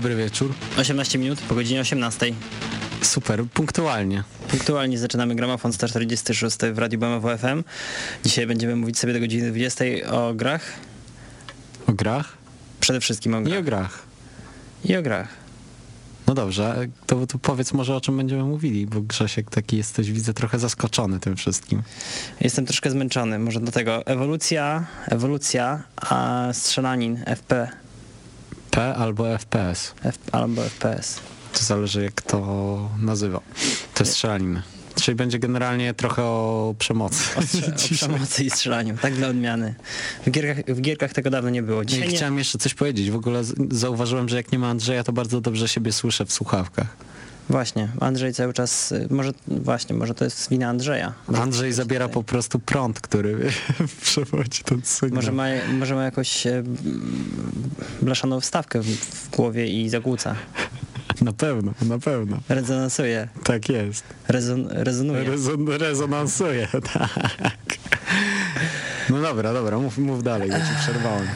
Dobry wieczór. Dobry wieczór. 18 minut po godzinie 18. Super, punktualnie. Punktualnie zaczynamy gramofon 146 w Radiu BMW FM. Dzisiaj będziemy mówić sobie do godziny 20 o grach. O grach? Przede wszystkim o grach. I o grach. I o grach. No dobrze, to, to powiedz może o czym będziemy mówili, bo Grzesiek taki jesteś, widzę, trochę zaskoczony tym wszystkim. Jestem troszkę zmęczony, może do tego ewolucja, ewolucja, a strzelanin FP. P albo FPS. F, albo FPS. To zależy jak to nazywa. To jest strzelaniny. Czyli będzie generalnie trochę o przemocy. O, strze- o przemocy i strzelaniu, tak dla odmiany. W gierkach, w gierkach tego dawno nie było. Dzisiaj I nie, chciałem jeszcze coś powiedzieć. W ogóle zauważyłem, że jak nie ma Andrzeja, to bardzo dobrze siebie słyszę w słuchawkach. Właśnie, Andrzej cały czas, y, może właśnie, może to jest wina Andrzeja. Może, Andrzej zabiera po prostu prąd, który przewodzi ten sygnał. może, ma, może ma jakąś e, blaszaną wstawkę w, w głowie i zagłuca. Na pewno, na pewno. Rezonansuje, Tak jest. rezon, rezonuje. Rezon, rezonansuje, tak. No dobra, dobra, mów, mów dalej, ja ci przerwałem.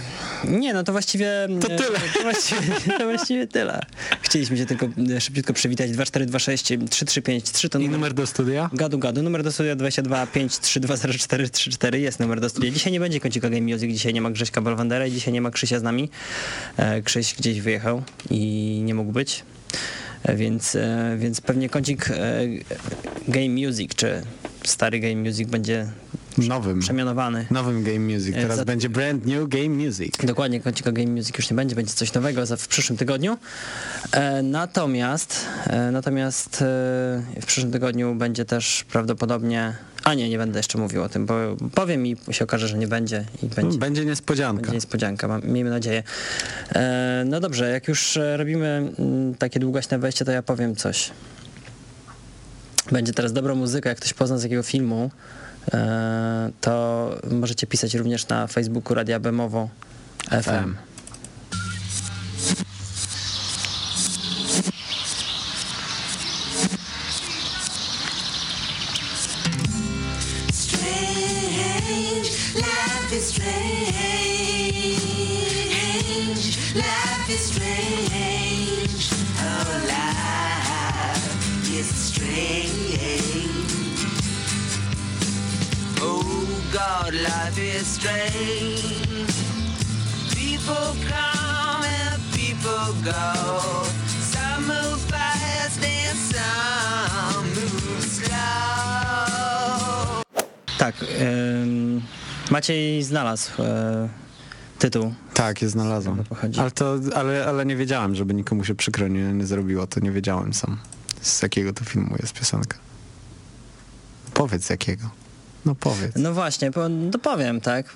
Nie, no to właściwie... To e, tyle. To właściwie, to właściwie tyle. Chcieliśmy się tylko e, szybciutko przywitać. 2426 335 3 to I numer... numer do studia? Gadu Gadu, numer do studia 22 5320434 jest numer do studia. Dzisiaj nie będzie kącika Game Music, dzisiaj nie ma Grześka Bolwandera i dzisiaj nie ma Krzysia z nami. E, Krzyś gdzieś wyjechał i nie mógł być. Więc, więc pewnie kącik Game Music, czy stary Game Music będzie Nowym. przemianowany. Nowym Game Music. Teraz za- będzie brand new Game Music. Dokładnie, kącika Game Music już nie będzie, będzie coś nowego za- w przyszłym tygodniu. E, natomiast e, natomiast e, w przyszłym tygodniu będzie też prawdopodobnie... A nie, nie będę jeszcze mówił o tym, bo powiem i się okaże, że nie będzie i będzie. Będzie niespodzianka. Będzie niespodzianka, mam, miejmy nadzieję. E, no dobrze, jak już e, robimy mm, takie długaśne wejście, to ja powiem coś. Będzie teraz dobra muzyka, jak ktoś pozna z jakiego filmu, to możecie pisać również na Facebooku Radia Bemowo FM. Strange. Oh, life is strange. Oh, God, life is strange. People come and people go. Some move fast and some move slow. Tak, ym, Maciej znalazł e, tytuł. Tak, je znalazłem. Ale, to, ale, ale nie wiedziałem, żeby nikomu się przykro nie, nie zrobiło. To nie wiedziałem sam, z jakiego to filmu jest piosenka. Powiedz z jakiego. No powiedz. No właśnie, po, no powiem, tak.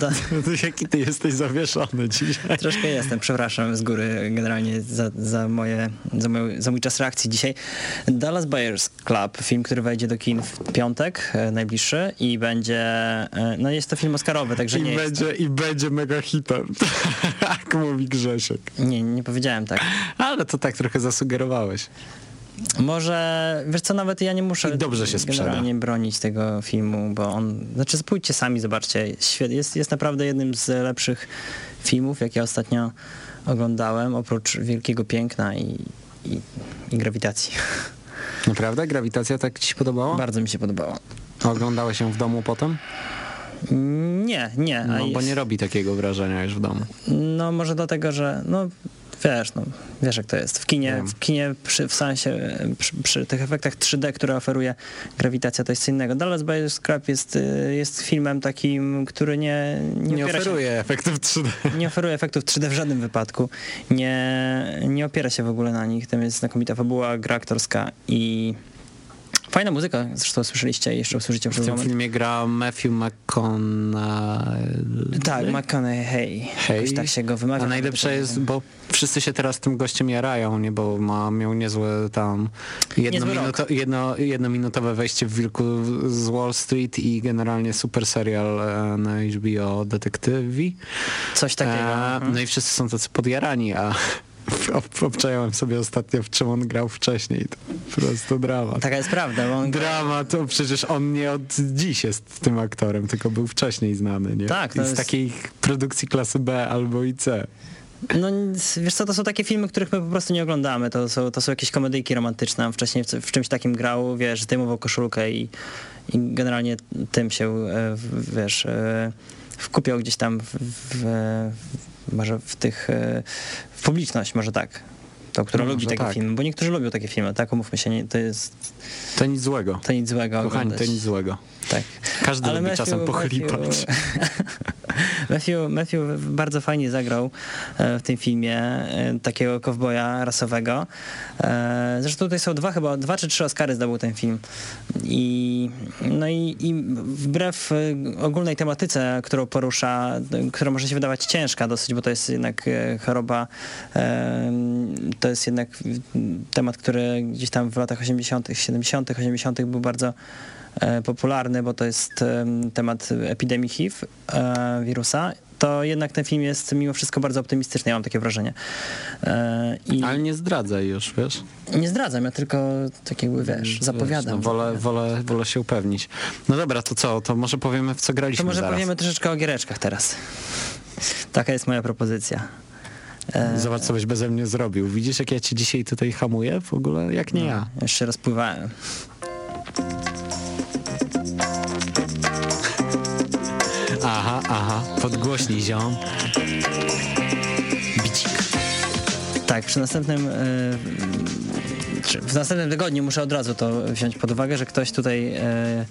Da, Jaki ty jesteś zawieszony dzisiaj. Troszkę jestem, przepraszam z góry generalnie za, za, moje, za, moją, za mój czas reakcji dzisiaj. Dallas Buyers Club, film, który wejdzie do kin w piątek e, najbliższy i będzie, e, no jest to film oscarowy, także I nie jest, będzie, I będzie mega hitem. Jak mówi Grzesiek. nie, nie powiedziałem tak. Ale to tak trochę zasugerowałeś. Może, wiesz co, nawet ja nie muszę I dobrze się sprzeda. generalnie bronić tego filmu, bo on, znaczy pójdźcie sami, zobaczcie, jest, jest naprawdę jednym z lepszych filmów, jakie ostatnio oglądałem, oprócz Wielkiego Piękna i, i, i Grawitacji. Naprawdę? Grawitacja tak ci się podobała? Bardzo mi się podobało. A Oglądałeś ją w domu potem? Nie, nie. No, bo nie robi takiego wrażenia już w domu. No może dlatego, że no wiesz, no, wiesz jak to jest. W kinie, w kinie przy, w sensie, przy, przy tych efektach 3D, które oferuje grawitacja, to jest co innego. Dallas Buyers Club jest, y, jest filmem takim, który nie, nie, Nie oferuje efektów 3D. Się, nie oferuje efektów 3D w żadnym wypadku. Nie, nie opiera się w ogóle na nich. Tam jest znakomita fabuła, gra aktorska i fajna muzyka. Zresztą słyszeliście i jeszcze usłyszycie W przez tym moment. filmie gra Matthew McConaughey. Tak, McConaughey. Hej. Jakoś tak się go wymawia. A najlepsze jest, bo wszyscy się teraz tym gościem jarają, nie? Bo ma, miał niezłe tam jedno, jednominutowe wejście w Wilku z Wall Street i generalnie super serial e, na HBO Detektywi. Coś takiego. E, mhm. no i wszyscy są tacy podjarani, a obczajałem sobie ostatnio, w czym on grał wcześniej. To po prostu dramat. Taka jest prawda, bo on Drama, to przecież on nie od dziś jest tym aktorem, tylko był wcześniej znany, nie? Tak, to I z jest- takiej produkcji klasy B albo i C. No wiesz co, to są takie filmy, których my po prostu nie oglądamy. To są, to są jakieś komedyjki romantyczne. On wcześniej w, w czymś takim grał, wiesz, zdejmował koszulkę i, i generalnie tym się, e, wiesz, e, wkupiał gdzieś tam w, w, w, może w tych, e, w publiczność, może tak. To, która No, lubi takie tak. filmy, bo niektórzy lubią takie filmy, tak? Umówmy się, nie, to jest, To nic złego. to nic złego Kochani, oglądać. to nic złego. Tak. Każdy lubi czasem pochlipać. Matthew, Matthew bardzo fajnie zagrał e, w tym filmie e, takiego kowboja rasowego. E, Zresztą tutaj są dwa chyba, dwa czy trzy Oscary zdobył ten film. I, no i, i wbrew ogólnej tematyce, którą porusza, która może się wydawać ciężka dosyć, bo to jest jednak choroba, to jest jednak temat, który gdzieś tam w latach 80., 70., 80. był bardzo e, popularny, bo to jest em, temat epidemii HIV, e, wirusa, to jednak ten film jest mimo wszystko bardzo optymistyczny, ja mam takie wrażenie. E, I Ale nie zdradzaj już, wiesz? nie zdradzam, ja tylko tak jakby, wiesz, zapowiadam. Wiesz, no, wolę, wolę, wolę się upewnić. No dobra, to co? To może powiemy, w co graliśmy To może zaraz. powiemy troszeczkę o giereczkach teraz. Taka jest moja propozycja. E, Zobacz, co byś beze mnie zrobił. Widzisz, jak ja cię dzisiaj tutaj hamuję? W ogóle jak nie ja. Jeszcze raz pływałem. Aha, aha, podgłośnij ziom. Bicik. Tak, przy następnym. czy w następnym tygodniu muszę od razu to wziąć pod uwagę, że ktoś tutaj e,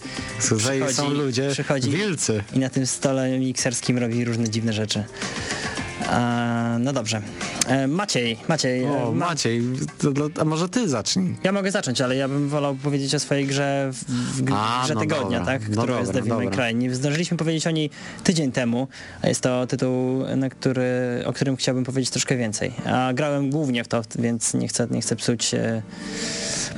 Tutaj są ludzie, przychodzi- wielcy. i na tym stole mikserskim robi różne dziwne rzeczy. No dobrze. E, Maciej, Maciej. e, O, mam- Maciej, to, dla- a może ty zacznij. Ja mogę zacząć, ale ja bym wolał powiedzieć o swojej grze w, w A, grze no tygodnia, dobra. tak? No Którą jest dobra, Devil May. Cry. Zdążyliśmy powiedzieć o niej tydzień temu, a jest to tytuł, na który, o którym chciałbym powiedzieć troszkę więcej. A grałem głównie w to, więc nie chcę, nie chcę psuć e,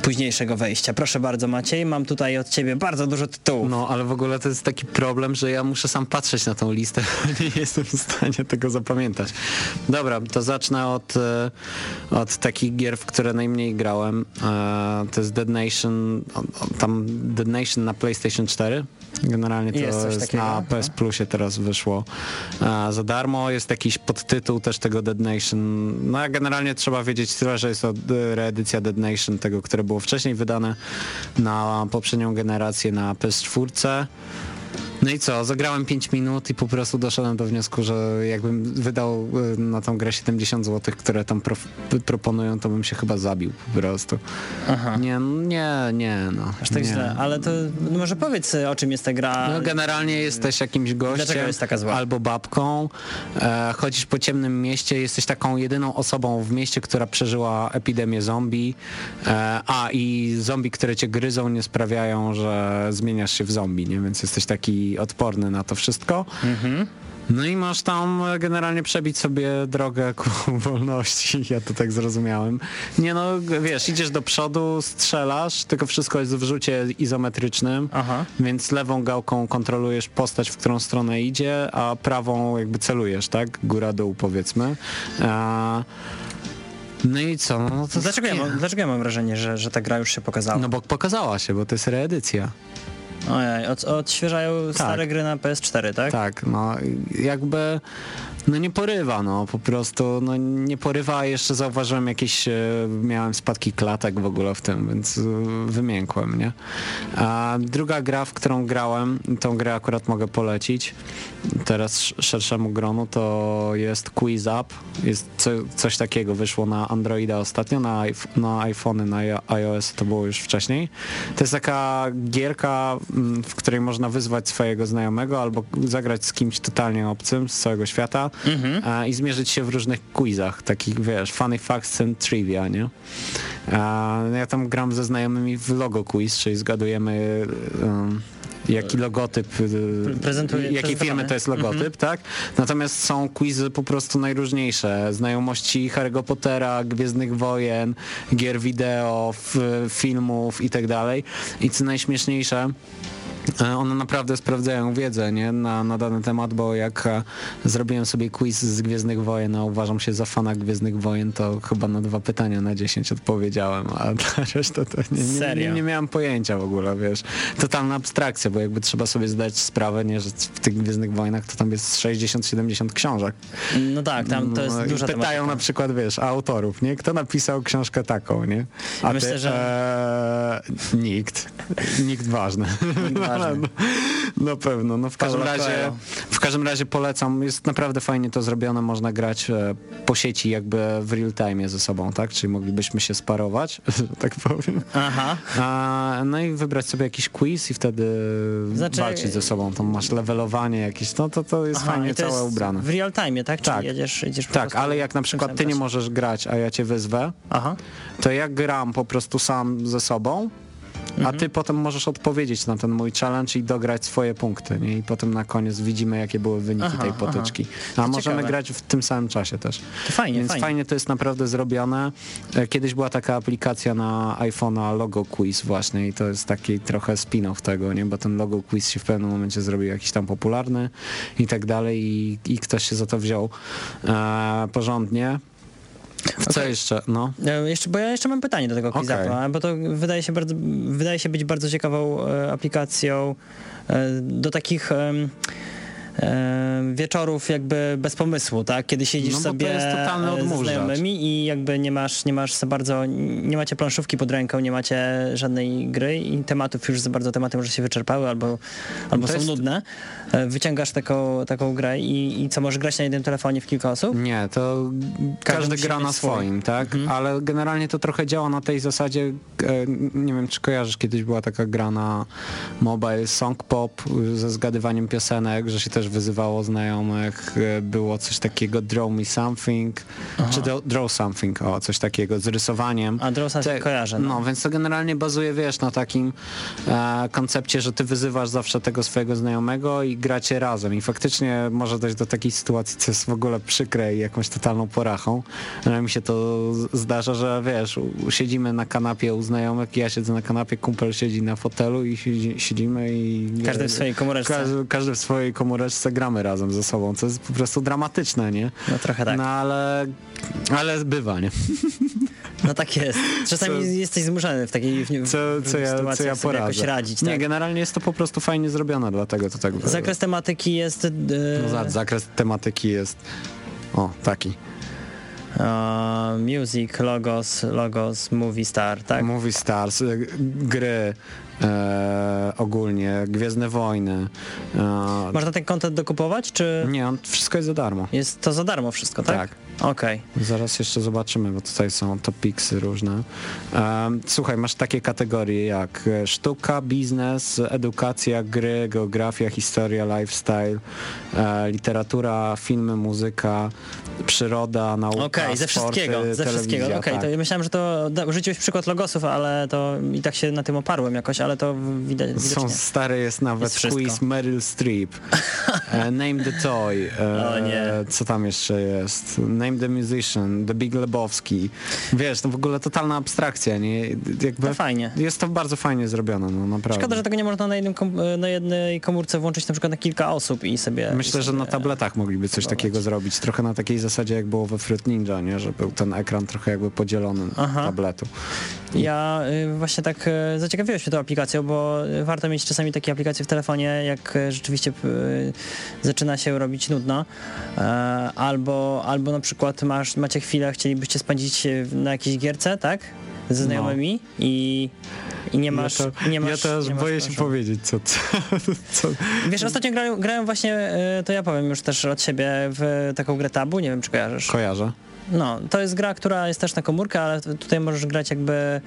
późniejszego wejścia. Proszę bardzo Maciej, mam tutaj od ciebie bardzo dużo tytułów. No, ale w ogóle to jest taki problem, że ja muszę sam patrzeć na tą listę, nie jestem w stanie tego zapamiętać. Dobra, to zacznę od, e, od takich gier, w które najmniej grałem. E, To jest Dead Nation, tam Dead Nation na PlayStation 4. Generalnie to Jest jest, na. PS Plusie teraz wyszło e, za darmo. Jest jakiś podtytuł też tego Dead Nation. No a generalnie trzeba wiedzieć tyle, że jest to e, reedycja Dead Nation, tego, które było wcześniej wydane na poprzednią generację na PS4. No i co, zagrałem 5 minut i po prostu doszedłem do wniosku, że jakbym wydał e, na tą grę 70 zł, które tam prof- proponują, to bym się chyba zabił po prostu. Aha. Nie, nie, nie, no. Aż tak nie. źle, ale to no może powiedz o czym jest ta gra. No generalnie jesteś jakimś gościem albo babką, e, chodzisz po ciemnym mieście, jesteś taką jedyną osobą w mieście, która przeżyła epidemię zombie, e, a i zombie, które cię gryzą nie sprawiają, że zmieniasz się w zombie, nie? więc jesteś taki odporny na to wszystko. Mhm. No i masz tam e, generalnie przebić sobie drogę ku wolności, ja to tak zrozumiałem. Nie no, wiesz, idziesz do przodu, strzelasz, tylko wszystko jest w rzucie izometrycznym, Aha. więc lewą gałką kontrolujesz postać, w którą stronę idzie, a prawą jakby celujesz, tak? Góra-dół powiedzmy. A... No i co? No to Dlaczego ja, mam, dlaczego ja mam wrażenie, że, że ta gra już się pokazała? No bo pokazała się, bo to jest reedycja. Ojej, od, odświeżają stare gry na PS4, tak? Tak, no jakby no nie porywa, no po prostu no nie porywa, a jeszcze zauważyłem jakieś, e, miałem spadki klatek w ogóle w tym, więc e, wymiękłem, nie? A druga gra, w którą grałem, tą grę akurat mogę polecić teraz sz- szerszemu gronu, to jest Quiz Up, jest co, coś takiego, wyszło na Androida ostatnio, na, na iPhony, na iOS to było już wcześniej. To jest taka gierka, mm, w której można wyzwać swojego znajomego albo zagrać z kimś totalnie obcym z całego świata a, i zmierzyć się w różnych quizach, takich wiesz, funny facts and trivia, nie? A, ja tam gram ze znajomymi w logo quiz, czyli zgadujemy um, jaki logotyp, y, prezentuje- jakiej firmy to jest logotyp, tak? Natomiast są quizy po prostu najróżniejsze. Znajomości Harry'ego Pottera, Gwiezdnych Wojen, gier wideo, filmów i tak dalej. I co najśmieszniejsze, One naprawdę sprawdzają wiedzę nie? Na, na dany temat, bo jak e, zrobiłem sobie quiz z Gwiezdnych Wojen, a uważam się za fana Gwiezdnych Wojen, to chyba na dwa pytania na 10 odpowiedziałem, a na resztę to nie, nie, nie, Serio? nie miałem pojęcia w ogóle, wiesz. Totalna abstrakcja, bo jakby trzeba sobie zdać sprawę, nie, że w tych Gwiezdnych Wojnach to tam jest 60-70 książek. No tak, tam to jest No, i duża Pytają tematyka. na przykład, wiesz, autorów, nie? Kto napisał książkę taką, nie? A Myślę, ty, że- e, nikt. Nikt ważny. Nikt ważny. No, na pewno. No w każdym razie w każdym razie polecam. Jest naprawdę fajnie to zrobione. Można grać e, po sieci jakby w real time ze sobą, tak? Czyli moglibyśmy się sparować, że tak powiem. Aha. A, no i wybrać sobie jakiś quiz i wtedy Znaczy- walczyć ze sobą. Tam masz levelowanie jakieś, no to to jest Aha, fajnie to całe jest ubrane. W real time, tak? Czyli Tak. jedziesz, jedziesz Tak, ale jak na przykład ty nie możesz grać, a ja cię wyzwę, Aha. to ja gram po prostu sam ze sobą, a Mhm. ty potem możesz odpowiedzieć na ten mój challenge i dograć swoje punkty, nie? I potem na koniec widzimy, jakie były wyniki Aha, tej potyczki. To A możemy ciekawe. grać w tym samym czasie też. To fajnie, Więc fajnie. fajnie. to jest naprawdę zrobione. E, Kiedyś była taka aplikacja na iPhone'a Logo Quiz właśnie i to jest taki trochę spin-off tego, nie? Bo ten Logo Quiz się w pewnym momencie zrobił jakiś tam popularny i tak dalej i, i ktoś się za to wziął e, porządnie. Co Okej. jeszcze? No. E, Jeszcze, bo ja jeszcze mam pytanie do tego Okej. quiz bo to wydaje się, bardzo, wydaje się być bardzo ciekawą e, aplikacją e, do takich wieczorów jakby bez pomysłu, tak? Kiedy siedzisz No sobie e, odmurzacz. znajomymi i jakby nie masz, nie masz za bardzo, nie macie planszówki pod ręką, nie macie żadnej gry i tematów już za bardzo tematy może się wyczerpały albo, albo są jest- nudne. E, Wyciągasz taką, taką grę i, i co, możesz grać na jednym telefonie w kilka osób? Nie, to każdy musi gra na swoim, tak? Ale generalnie to trochę działa na tej zasadzie, e, nie wiem czy kojarzysz, kiedyś była taka gra na mobile Song Pop ze zgadywaniem piosenek, że się też wyzywało znajomych, e, było coś takiego Draw Me Something, czy draw, draw Something, o, coś takiego z rysowaniem. A Draw Something Te- kojarzę, no. No, więc to generalnie bazuje, wiesz, na takim e, koncepcie, że ty wyzywasz zawsze tego swojego znajomego i gracie razem. I faktycznie może dojść do takiej sytuacji, co jest w ogóle przykre i jakąś totalną porachą. Ale mi się to zdarza, że wiesz, siedzimy na kanapie u znajomych, ja siedzę na kanapie, kumpel siedzi na fotelu i siedzi, siedzimy i... Każdy w swojej komóreczce. Każdy, każdy w swojej komóreczce gramy razem ze sobą, co jest po prostu dramatyczne, nie? No trochę tak. No ale, ale bywa, nie? No tak jest. Czasami Co- jesteś zmuszony w takiej w, co, co, ja, co sytuacji ja jakoś radzić. Nie, Tak? generalnie jest to po prostu fajnie zrobione, dlatego to tak wy- Zakres tematyki jest e, No, za- zakres tematyki jest o, taki. e, music, logos, logos, movie star, tak? Movie Stars, y, gry e, ogólnie, Gwiezdne Wojny. E, Można ten content dokupować, czy nie, on, wszystko jest za darmo. jest to za darmo wszystko, tak? Tak. Okej. Zaraz jeszcze zobaczymy, bo tutaj są topicsy różne. Em, słuchaj, masz takie kategorie jak e, sztuka, biznes, edukacja, gry, geografia, historia, lifestyle, e, literatura, filmy, muzyka, przyroda, nauka, Okej, ze sporty, wszystkiego, ze wszystkiego. Okej, tak. to ja myślałem, że to użyciłeś przykład logosów, ale to i tak się na tym oparłem jakoś, ale to widać Są stare jest nawet Jest wszystko. quiz Meryl Streep, e, Name the Toy, e, O nie. co tam jeszcze jest, Name the Musician, The Big Lebowski. Wiesz, to w ogóle totalna abstrakcja, nie? Jakby To fajnie. Jest to bardzo fajnie zrobione, no naprawdę. Szkoda, że tego nie można na, jednym kom- na jednej komórce włączyć na przykład na kilka osób i sobie... Myślę, i że sobie na tabletach mogliby coś próbować. takiego zrobić. Trochę na takiej zasadzie, jak było we Fruit Ninja, nie? Że był ten ekran trochę jakby podzielony Aha. tabletu. Ja y, właśnie tak y, zaciekawiłem się tą aplikacją, bo y, warto mieć czasami takie aplikacje w telefonie, jak y, rzeczywiście y, zaczyna się robić nudno. E, Albo, albo na przykład masz, macie chwilę, chcielibyście spędzić na jakiejś gierce, tak? Ze znajomymi i, i nie masz... ja to, nie masz ja nie masz boję się planszu. powiedzieć, co, co, co. Wiesz, ostatnio grałem, grałem właśnie, to ja powiem już też od siebie, w taką grę tabu, nie wiem czy kojarzysz. kojarzę. No, to jest gra, która jest też na komórkę, ale tutaj możesz grać jakby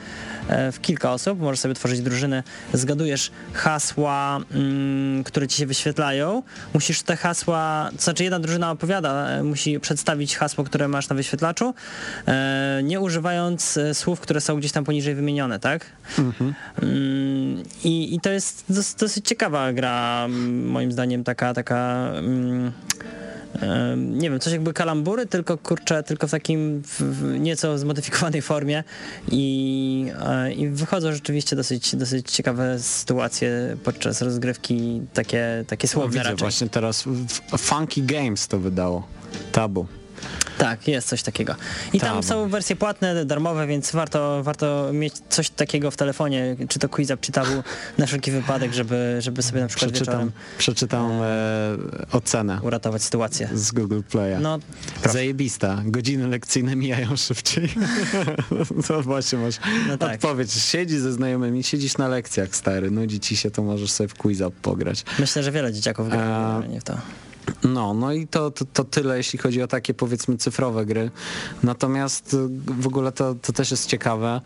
e, w kilka osób, możesz sobie tworzyć drużyny, zgadujesz hasła, mm, które ci się wyświetlają, musisz te hasła, to znaczy jedna drużyna opowiada, e, musi przedstawić hasło, które masz na wyświetlaczu, e, nie używając słów, które są gdzieś tam poniżej wymienione, tak? Mm, I, I to jest dos, dosyć ciekawa gra, moim zdaniem taka, taka mm, nie wiem, coś jakby kalambury, tylko kurczę, tylko w takim w, w nieco zmodyfikowanej formie i, e, i wychodzą rzeczywiście dosyć, dosyć ciekawe sytuacje podczas rozgrywki, takie, takie No, słowne widzę raczej. właśnie teraz Funky Games to wydało. Tabu. Tak, jest coś takiego. I tam Tam. są wersje płatne, darmowe, więc warto, warto mieć coś takiego w telefonie, czy to Quizap, czy Tabu, na wszelki wypadek, żeby, żeby sobie na przykład Przeczytam, wieczorem przeczytam e, ocenę uratować sytuację. z Google Play'a. No, Zajebista. Godziny lekcyjne mijają szybciej. to właśnie masz No tak. odpowiedź. Siedzisz ze znajomymi, siedzisz na lekcjach, stary, nudzi ci się, to możesz sobie w quiza pograć. myślę, że wiele dzieciaków gra generalnie w to. No, no i to, to, to tyle, jeśli chodzi o takie powiedzmy cyfrowe gry. Natomiast y, w ogóle to, to też jest ciekawe.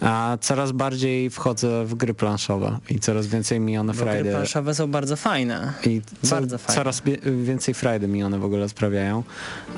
A coraz bardziej wchodzę w gry planszowe i coraz więcej mi one Bo gry planszowe są bardzo fajne. I co, bardzo fajne. coraz więcej Friday mi one w ogóle sprawiają.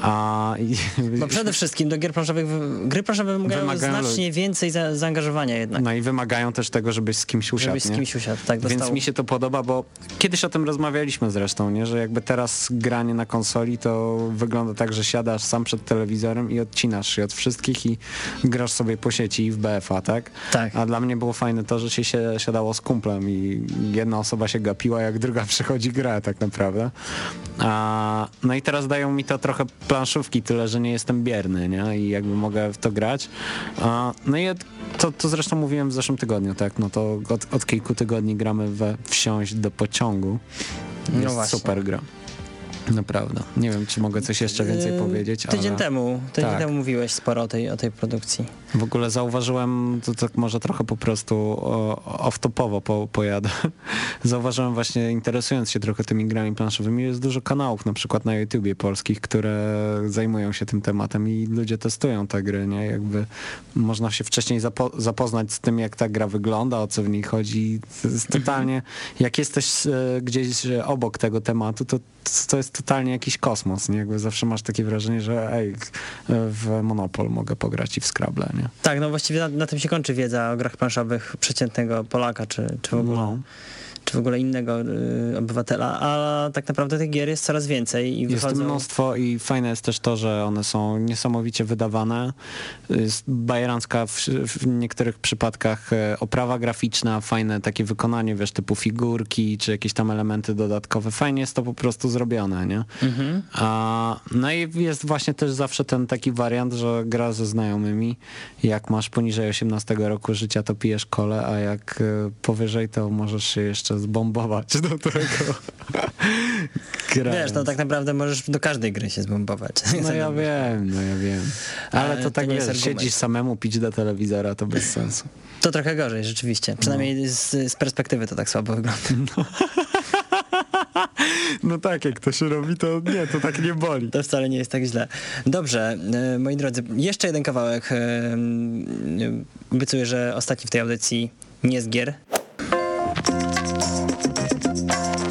A i, Bo przede wszystkim do gier planszowych, gry planszowe wymagają, Wymagają znacznie więcej za, zaangażowania jednak, no i wymagają też tego, żebyś z kimś usiadł. żebyś z kimś usiadł. Tak, Więc mi się to podoba, bo kiedyś o tym rozmawialiśmy zresztą, nie? że jakby teraz granie na konsoli to wygląda tak, że siadasz sam przed telewizorem i odcinasz się od wszystkich i grasz sobie po sieci w BFA, tak? Tak. A dla mnie było fajne to, że się sie- siadało z kumplem i jedna osoba się gapiła, jak druga przychodzi grę tak naprawdę. A, no i teraz dają mi to trochę planszówki, tyle, że nie jestem bierny, nie? I jakby mogę w to grać. A, no i to, to zresztą mówiłem w zeszłym tygodniu, tak? No to od, od kilku tygodni gramy we Wsiąść do pociągu. No Jest właśnie. super gra. Naprawdę. Nie wiem, czy mogę coś jeszcze więcej Yy, powiedzieć, Tydzień ale temu, tydzień Tak. temu mówiłeś sporo o tej, o tej produkcji. W ogóle zauważyłem, to tak może trochę po prostu off-topowo po, pojadę. Zauważyłem właśnie, interesując się trochę tymi grami planszowymi, jest dużo kanałów na przykład na YouTubie polskich, które zajmują się tym tematem i ludzie testują te gry, nie? Jakby można się wcześniej zapo- zapoznać z tym, jak ta gra wygląda, o co w niej chodzi. To jest totalnie, jak jesteś e, gdzieś e, obok tego tematu, to to jest totalnie jakiś kosmos, nie? Jakby zawsze masz takie wrażenie, że ej, w Monopol mogę pograć i w Scrabble, nie? Tak, no właściwie na, na tym się kończy wiedza o grach planszowych przeciętnego Polaka, czy, czy w ogóle. No. Czy w ogóle innego y, obywatela, a tak naprawdę tych gier jest coraz więcej i Jest wychodzą... mnóstwo i fajne jest też to, że one są niesamowicie wydawane. Jest bajerancka w, w niektórych przypadkach e, oprawa graficzna, fajne takie wykonanie, wiesz, typu figurki, czy jakieś tam elementy dodatkowe. Fajnie jest to po prostu zrobione, nie? Mhm. A, no i jest właśnie też zawsze ten taki wariant, że gra ze znajomymi. Jak masz poniżej 18 roku życia, to pijesz kole, a jak e, powyżej, to możesz się jeszcze zbombować do tego. Grając. Wiesz, no tak naprawdę możesz do każdej gry się zbombować. No ja wiem, no ja wiem. Ale, Ale to to tak nie jest wiesz, siedzisz samemu, pić do telewizora, to bez sensu. To trochę gorzej, rzeczywiście. Przynajmniej z, z perspektywy to tak słabo wygląda. No tak, jak to się robi, to nie, to tak nie boli. To wcale nie jest tak źle. Dobrze, e, moi drodzy, jeszcze jeden kawałek. e, Obiecuję, że ostatni w tej audycji nie z gier.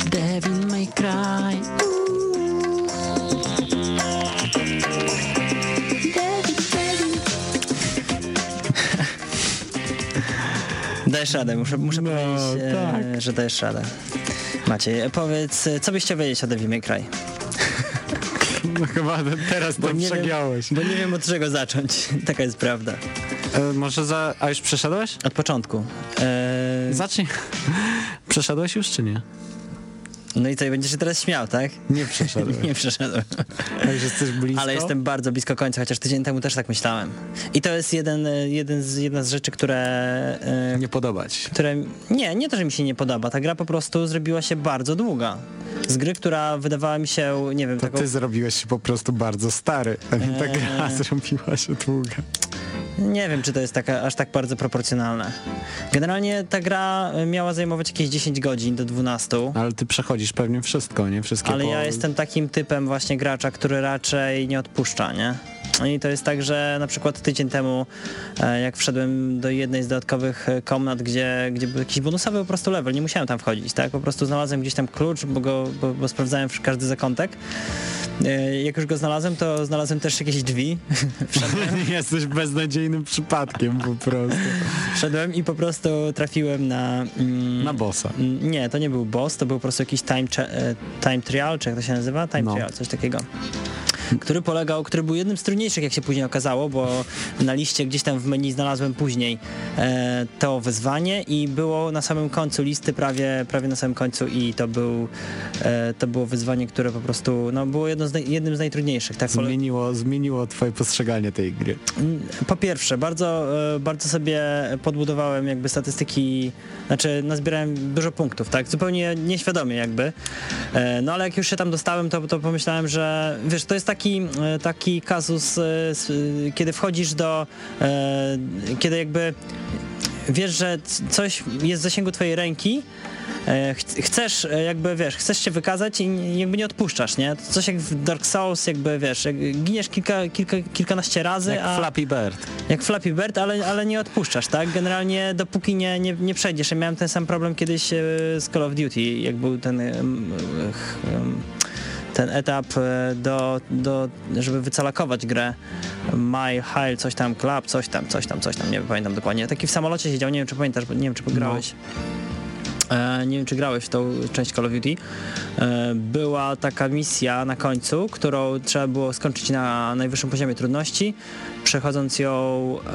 Devil may cry. Dajesz radę, muszę, muszę No, powiedzieć, e, tak. że dajesz radę. Maciej, powiedz, e, co byś chciał wiedzieć o Devil May Cry? No chyba teraz to nie wiem, przegiąłeś. bo nie wiem od czego zacząć. Taka jest prawda. E, może za... A już przeszedłeś? Od początku. E, Zacznij. Przeszedłeś już, czy nie? no i co, i będziesz się teraz śmiał, tak? Nie przeszedłeś. Nie przeszedłem. A już jesteś blisko? Ale jestem bardzo blisko końca, chociaż tydzień temu też tak myślałem. I to jest jeden, e, jeden z, jedna z rzeczy, które... e, Nie podobać. które nie, nie to, że mi się nie podoba. Ta gra po prostu zrobiła się bardzo długa. Z gry, która wydawała mi się, nie wiem, To taką... ty zrobiłeś się po prostu bardzo stary, a nie ta gra Eee. zrobiła się długa. Nie wiem, czy to jest taka, aż tak bardzo proporcjonalne. Generalnie ta gra miała zajmować jakieś 10 godzin do 12. Ale ty przechodzisz pewnie wszystko, nie? Wszystkie Ale po... ja jestem takim typem właśnie gracza, który raczej nie odpuszcza, nie? I to jest tak, że na przykład tydzień temu, e, jak wszedłem do jednej z dodatkowych e, komnat, gdzie, gdzie był jakiś bonusowy po prostu level, nie musiałem tam wchodzić, tak? Po prostu znalazłem gdzieś tam klucz, bo, go, bo, bo sprawdzałem każdy zakątek. E, Jak już go znalazłem, to znalazłem też jakieś drzwi. Wszedłem, Jesteś beznadziejnym przypadkiem po prostu. wszedłem i po prostu trafiłem na... mm, Na bossa. Nie, to nie był boss, to był po prostu jakiś time, time trial, czy jak to się nazywa? Time No. trial, coś takiego. Który polegał, który był jednym z trudniejszych, jak się później okazało, bo na liście gdzieś tam w menu znalazłem później e, to wyzwanie i było na samym końcu listy, prawie, prawie na samym końcu i to był e, to było wyzwanie, które po prostu no, było jedno z jednym z najtrudniejszych. Tak, Zmieniło, zmieniło twoje postrzeganie tej gry. Mm, Po pierwsze, bardzo, e, bardzo sobie podbudowałem jakby statystyki, znaczy nazbierałem dużo punktów, tak, zupełnie nieświadomie jakby, E, no ale jak już się tam dostałem, to, to pomyślałem, że wiesz, to jest taki, e, taki kazus, e, e, kiedy wchodzisz do, kiedy jakby wiesz, że coś jest w zasięgu twojej ręki, ch- chcesz jakby, wiesz, chcesz się wykazać i nie- jakby nie odpuszczasz, nie? To coś jak w Dark Souls, jakby, wiesz, jak giniesz kilka, kilka, kilkanaście razy, Jak a... Flappy Bird. Jak Flappy Bird, ale, ale nie odpuszczasz, tak? Generalnie dopóki nie, nie, nie przejdziesz. Ja miałem ten sam problem kiedyś z Call of Duty, jak był ten, em, em, ten etap e, do, do, żeby wycalakować grę. My High, coś tam, Club, coś tam, coś tam, coś tam, nie pamiętam dokładnie. Taki w samolocie siedział, nie wiem czy pamiętasz, bo nie wiem czy pograłeś. E, nie wiem, czy grałeś w tą część Call of Duty. E, była taka misja na końcu, którą trzeba było skończyć na najwyższym poziomie trudności, przechodząc ją e,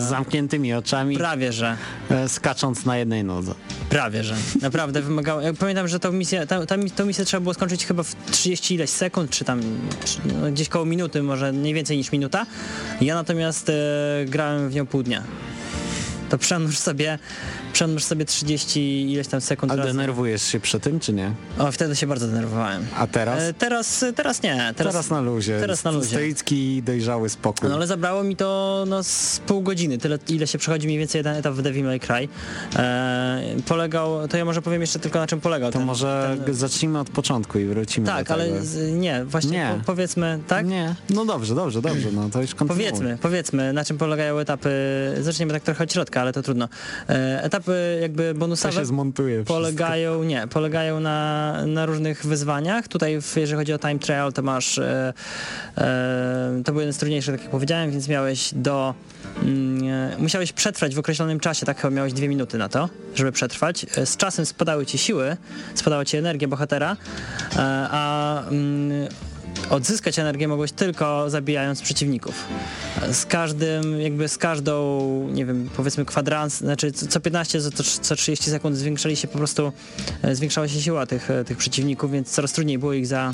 Z zamkniętymi oczami, prawie, że e, skacząc na jednej nodze. prawie, że naprawdę wymagało. Ja pamiętam, że tą misję, ta, ta, tą misję trzeba było skończyć chyba w 30 ileś sekund, czy tam no, gdzieś koło minuty, może nie więcej niż minuta. Ja natomiast e, grałem w nią pół dnia. To przemnóż sobie, przemnóż sobie 30 ileś tam sekund. A razy. denerwujesz się przy tym, czy nie? O, wtedy się bardzo denerwowałem. A teraz? E, teraz, teraz nie. Teraz, teraz, na luzie. teraz na luzie. Stoicki, dojrzały spokój. No ale zabrało mi to no, z pół godziny, tyle ile się przechodzi mniej więcej jeden etap w Devil May Cry. E, polegał, to ja może powiem jeszcze tylko na czym polegał. to ten, może ten, zacznijmy od początku i wrócimy Tak, ale z, nie, właśnie Nie. Po, powiedzmy, tak? Nie, no dobrze, dobrze, dobrze, no to już kontynuuj. Powiedzmy, powiedzmy, na czym polegają etapy, zaczniemy tak trochę od środka, ale to trudno. E, etapy jakby bonusowe wszystko. polegają, nie, polegają na, na różnych wyzwaniach. Tutaj w, jeżeli chodzi o time trial, to masz, e, e, to był jeden z trudniejszych, tak jak powiedziałem, więc miałeś do, mm, musiałeś przetrwać w określonym czasie, tak chyba miałeś dwie minuty na to, żeby przetrwać. E, Z czasem spadały ci siły, spadała ci energia bohatera, e, a mm, odzyskać energię mogłeś tylko zabijając przeciwników. Z każdym, jakby z każdą, nie wiem, powiedzmy kwadrans, znaczy co co 15, co, co 30 sekund zwiększali się po prostu, e, zwiększała się siła tych, e, tych przeciwników, więc coraz trudniej było ich za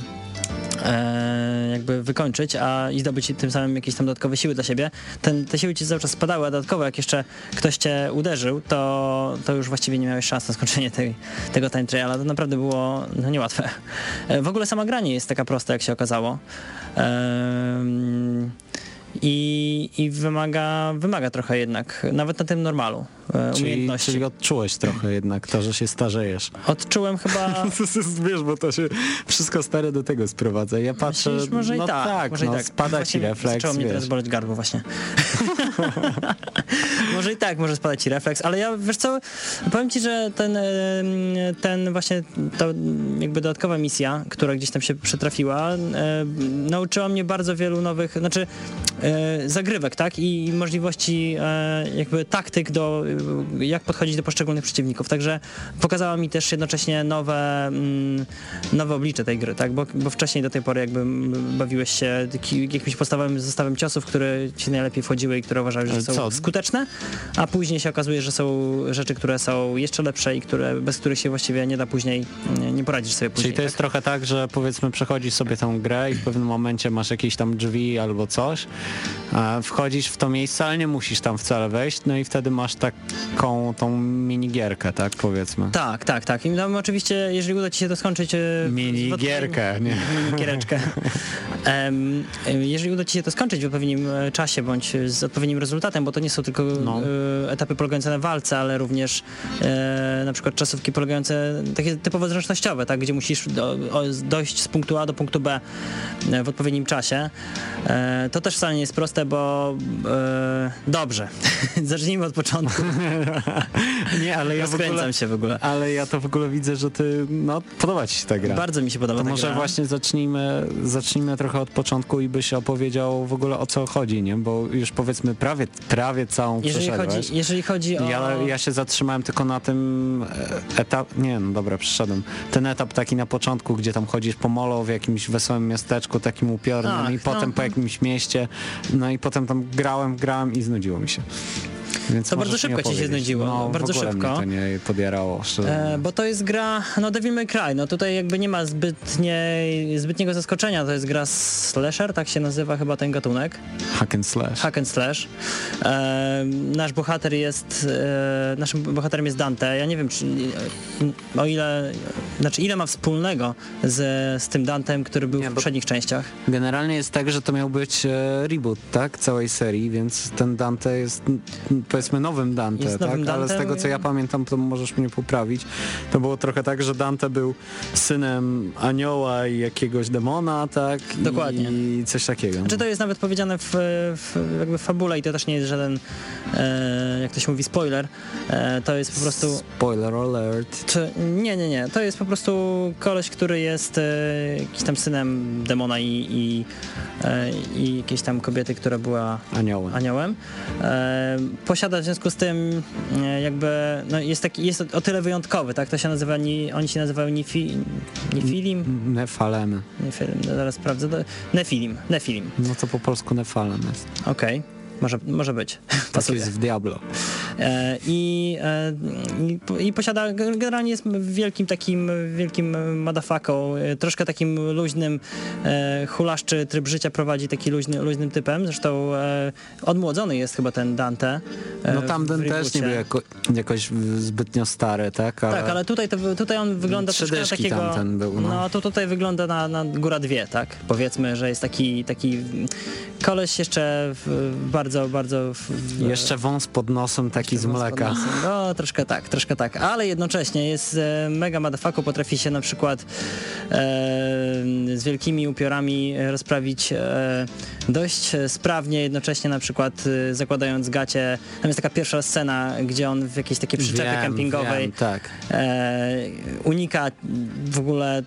e, jakby wykończyć, a i zdobyć tym samym jakieś tam dodatkowe siły dla siebie. Ten, te siły ci cały czas spadały, a dodatkowo jak jeszcze ktoś cię uderzył, to, to już właściwie nie miałeś szans na skończenie tej, tego time triala. To naprawdę było no, niełatwe. W ogóle sama gra nie jest taka prosta, jak się okazało. I, i wymaga, wymaga trochę jednak, nawet na tym normalu, e, Czyli, umiejętności. czyli odczułeś trochę jednak to, że się starzejesz. Odczułem chyba... Wiesz, bo to się wszystko stare do tego sprowadza. Ja patrzę, Myślisz, może no i tak, może no, i tak. spada Właśnie ci refleks, Zaczęło mnie teraz boleć gardło właśnie. może i tak, może spadać ci refleks, ale ja, wiesz co, powiem ci, że ten, ten właśnie, to jakby dodatkowa misja, która gdzieś tam się przytrafiła, e, nauczyła mnie bardzo wielu nowych, znaczy e, zagrywek, tak, i możliwości e, jakby taktyk do, jak podchodzić do poszczególnych przeciwników, także pokazała mi też jednocześnie nowe, mm, nowe oblicze tej gry, tak, bo, bo wcześniej do tej pory jakby bawiłeś się jakimś podstawowym zestawem ciosów, które ci najlepiej wchodziły i które uważałeś, że są co? skuteczne, a później się okazuje, że są rzeczy, które są jeszcze lepsze i które, bez których się właściwie nie da później, nie, nie poradzisz sobie później. Czyli to jest tak? trochę tak, że powiedzmy przechodzisz sobie tą grę i w pewnym momencie masz jakieś tam drzwi albo coś, wchodzisz w to miejsce, ale nie musisz tam wcale wejść, no i wtedy masz tak taką tą minigierkę, tak powiedzmy. Tak, tak, tak. I tam oczywiście, jeżeli uda ci się to skończyć... e, Minigierkę, nie? minigiereczkę. Em, jeżeli uda ci się to skończyć w odpowiednim e, czasie, bądź z odpowiednim rezultatem, bo to nie są tylko No. e, etapy polegające na walce, ale również e, na przykład czasówki polegające, takie typowo zręcznościowe, tak, gdzie musisz do, dojść z punktu A do punktu B w odpowiednim czasie. E, to też wcale nie jest proste, bo e, dobrze. Zacznijmy od początku. Nie, ale ja w ogóle... Rozkręcam się w ogóle. Ale ja to w ogóle widzę, że ty, no podoba ci się ta gra. Bardzo mi się podoba To ta może gra. właśnie zacznijmy, zacznijmy trochę od początku i byś opowiedział w ogóle o co chodzi, nie? Bo już powiedzmy prawie, prawie całą Jeżeli przeszedłeś. chodzi, jeżeli chodzi o... Ja, ja się zatrzymałem tylko na tym e, etap, nie no dobra, przeszedłem. Ten etap taki na początku, gdzie tam chodzisz po molo w jakimś wesołym miasteczku, takim upiornym Ach, i potem no. po jakimś mieście, no i potem tam grałem, grałem i znudziło mi się. Więc To bardzo szybko ci się znudziło, No, bardzo w ogóle szybko. mnie to nie podjarało, szczerze. E, bo to jest gra, no Devil May Cry, no tutaj jakby nie ma zbytniej, zbytniego zaskoczenia, to jest gra slasher, tak się nazywa chyba ten gatunek, Hack and slash. hack and slash. E, nasz bohater jest, e, naszym bohaterem jest Dante, ja nie wiem czy, e, o ile, znaczy ile ma wspólnego z, z tym Dantem, który był Nie, w poprzednich częściach. Generalnie jest tak, że to miał być e, reboot, tak? Całej serii, więc ten Dante jest powiedzmy nowym Dante, tak? nowym Ale z tego co ja pamiętam, to możesz mnie poprawić. To było trochę tak, że Dante był synem anioła i jakiegoś demona, tak? Dokładnie. I coś takiego. Czy to jest nawet powiedziane w, w, jakby w fabule i to też nie jest żaden, e, jak to się mówi, spoiler, e, to jest po prostu... Spoiler alert. Czy, nie, nie, nie. To jest po prostu koleś, który jest e, jakiś tam synem demona i, i, e, i jakiejś tam kobiety, która była Aniołem. aniołem. E, posiada w związku z tym e, jakby, no jest taki, jest o tyle wyjątkowy, tak? To się nazywa, ni, oni się nazywają Nifi, Nifilim? Nefalem. Nefilim, no zaraz sprawdzę. Nefilim, Nefilim. No to po polsku Nefalem jest. Okej. Może, może być. Tak Pasuje. jest w Diablo. E, I, e, i, I posiada, generalnie jest wielkim takim, wielkim madafaką, e, troszkę takim luźnym, hulaszczy tryb życia prowadzi taki luźny, luźnym typem, zresztą odmłodzony jest chyba ten Dante. No tamten też nie był jako, jakoś zbytnio stary, tak? Ale... Tak, ale tutaj, to, tutaj on wygląda troszkę na takiego... tamten był, no. no. to tutaj wygląda na, na góra dwie, tak? Powiedzmy, że jest taki, taki koleś jeszcze w, bardzo, bardzo... W, Jeszcze wąs pod nosem taki z mleka. No, troszkę tak, troszkę tak, ale jednocześnie jest e, mega motherfucker, potrafi się na przykład e, z wielkimi upiorami rozprawić e, dość sprawnie, jednocześnie na przykład e, zakładając gacie. Tam jest taka pierwsza scena, gdzie on w jakiejś takiej przyczepie Wiem, kempingowej Wiem, tak. e, unika w ogóle,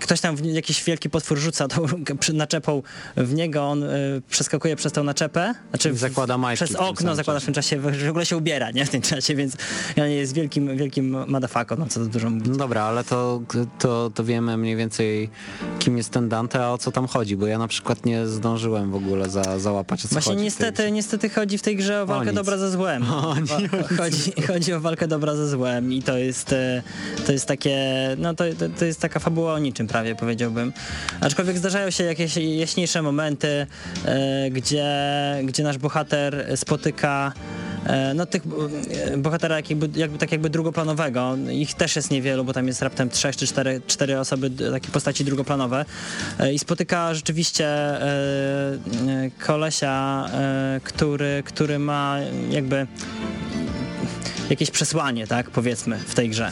ktoś tam jakiś wielki potwór rzuca tą naczepą w niego, on e, przeskakuje przez tą naczepę, znaczy Zakłada majtki przez okno zakłada w tym czasie, w ogóle się ubiera, nie, w tym czasie, więc jest wielkim, wielkim madafaką, no co dużo mówić. No dobra, ale to, to, to wiemy mniej więcej kim jest ten Dante, a o co tam chodzi, bo ja na przykład nie zdążyłem w ogóle za, załapać o co Właśnie chodzi. niestety, niestety chodzi w tej grze o walkę nic. dobra ze złem. O, Wa- chodzi, chodzi o walkę dobra ze złem i to jest, e, to jest takie, no to, to, jest taka fabuła o niczym prawie powiedziałbym. Aczkolwiek zdarzają się jakieś jaśniejsze momenty, e, gdzie, gdzie nasz bohater spotyka no tych e, bohatera jakby, jakby, tak jakby drugoplanowego. Ich też jest niewielu, bo tam jest raptem trzech czy cztery, cztery osoby, takie postaci drugoplanowe E, i spotyka rzeczywiście e, e, kolesia, e, który, który ma jakby jakieś przesłanie, tak, powiedzmy, w tej grze.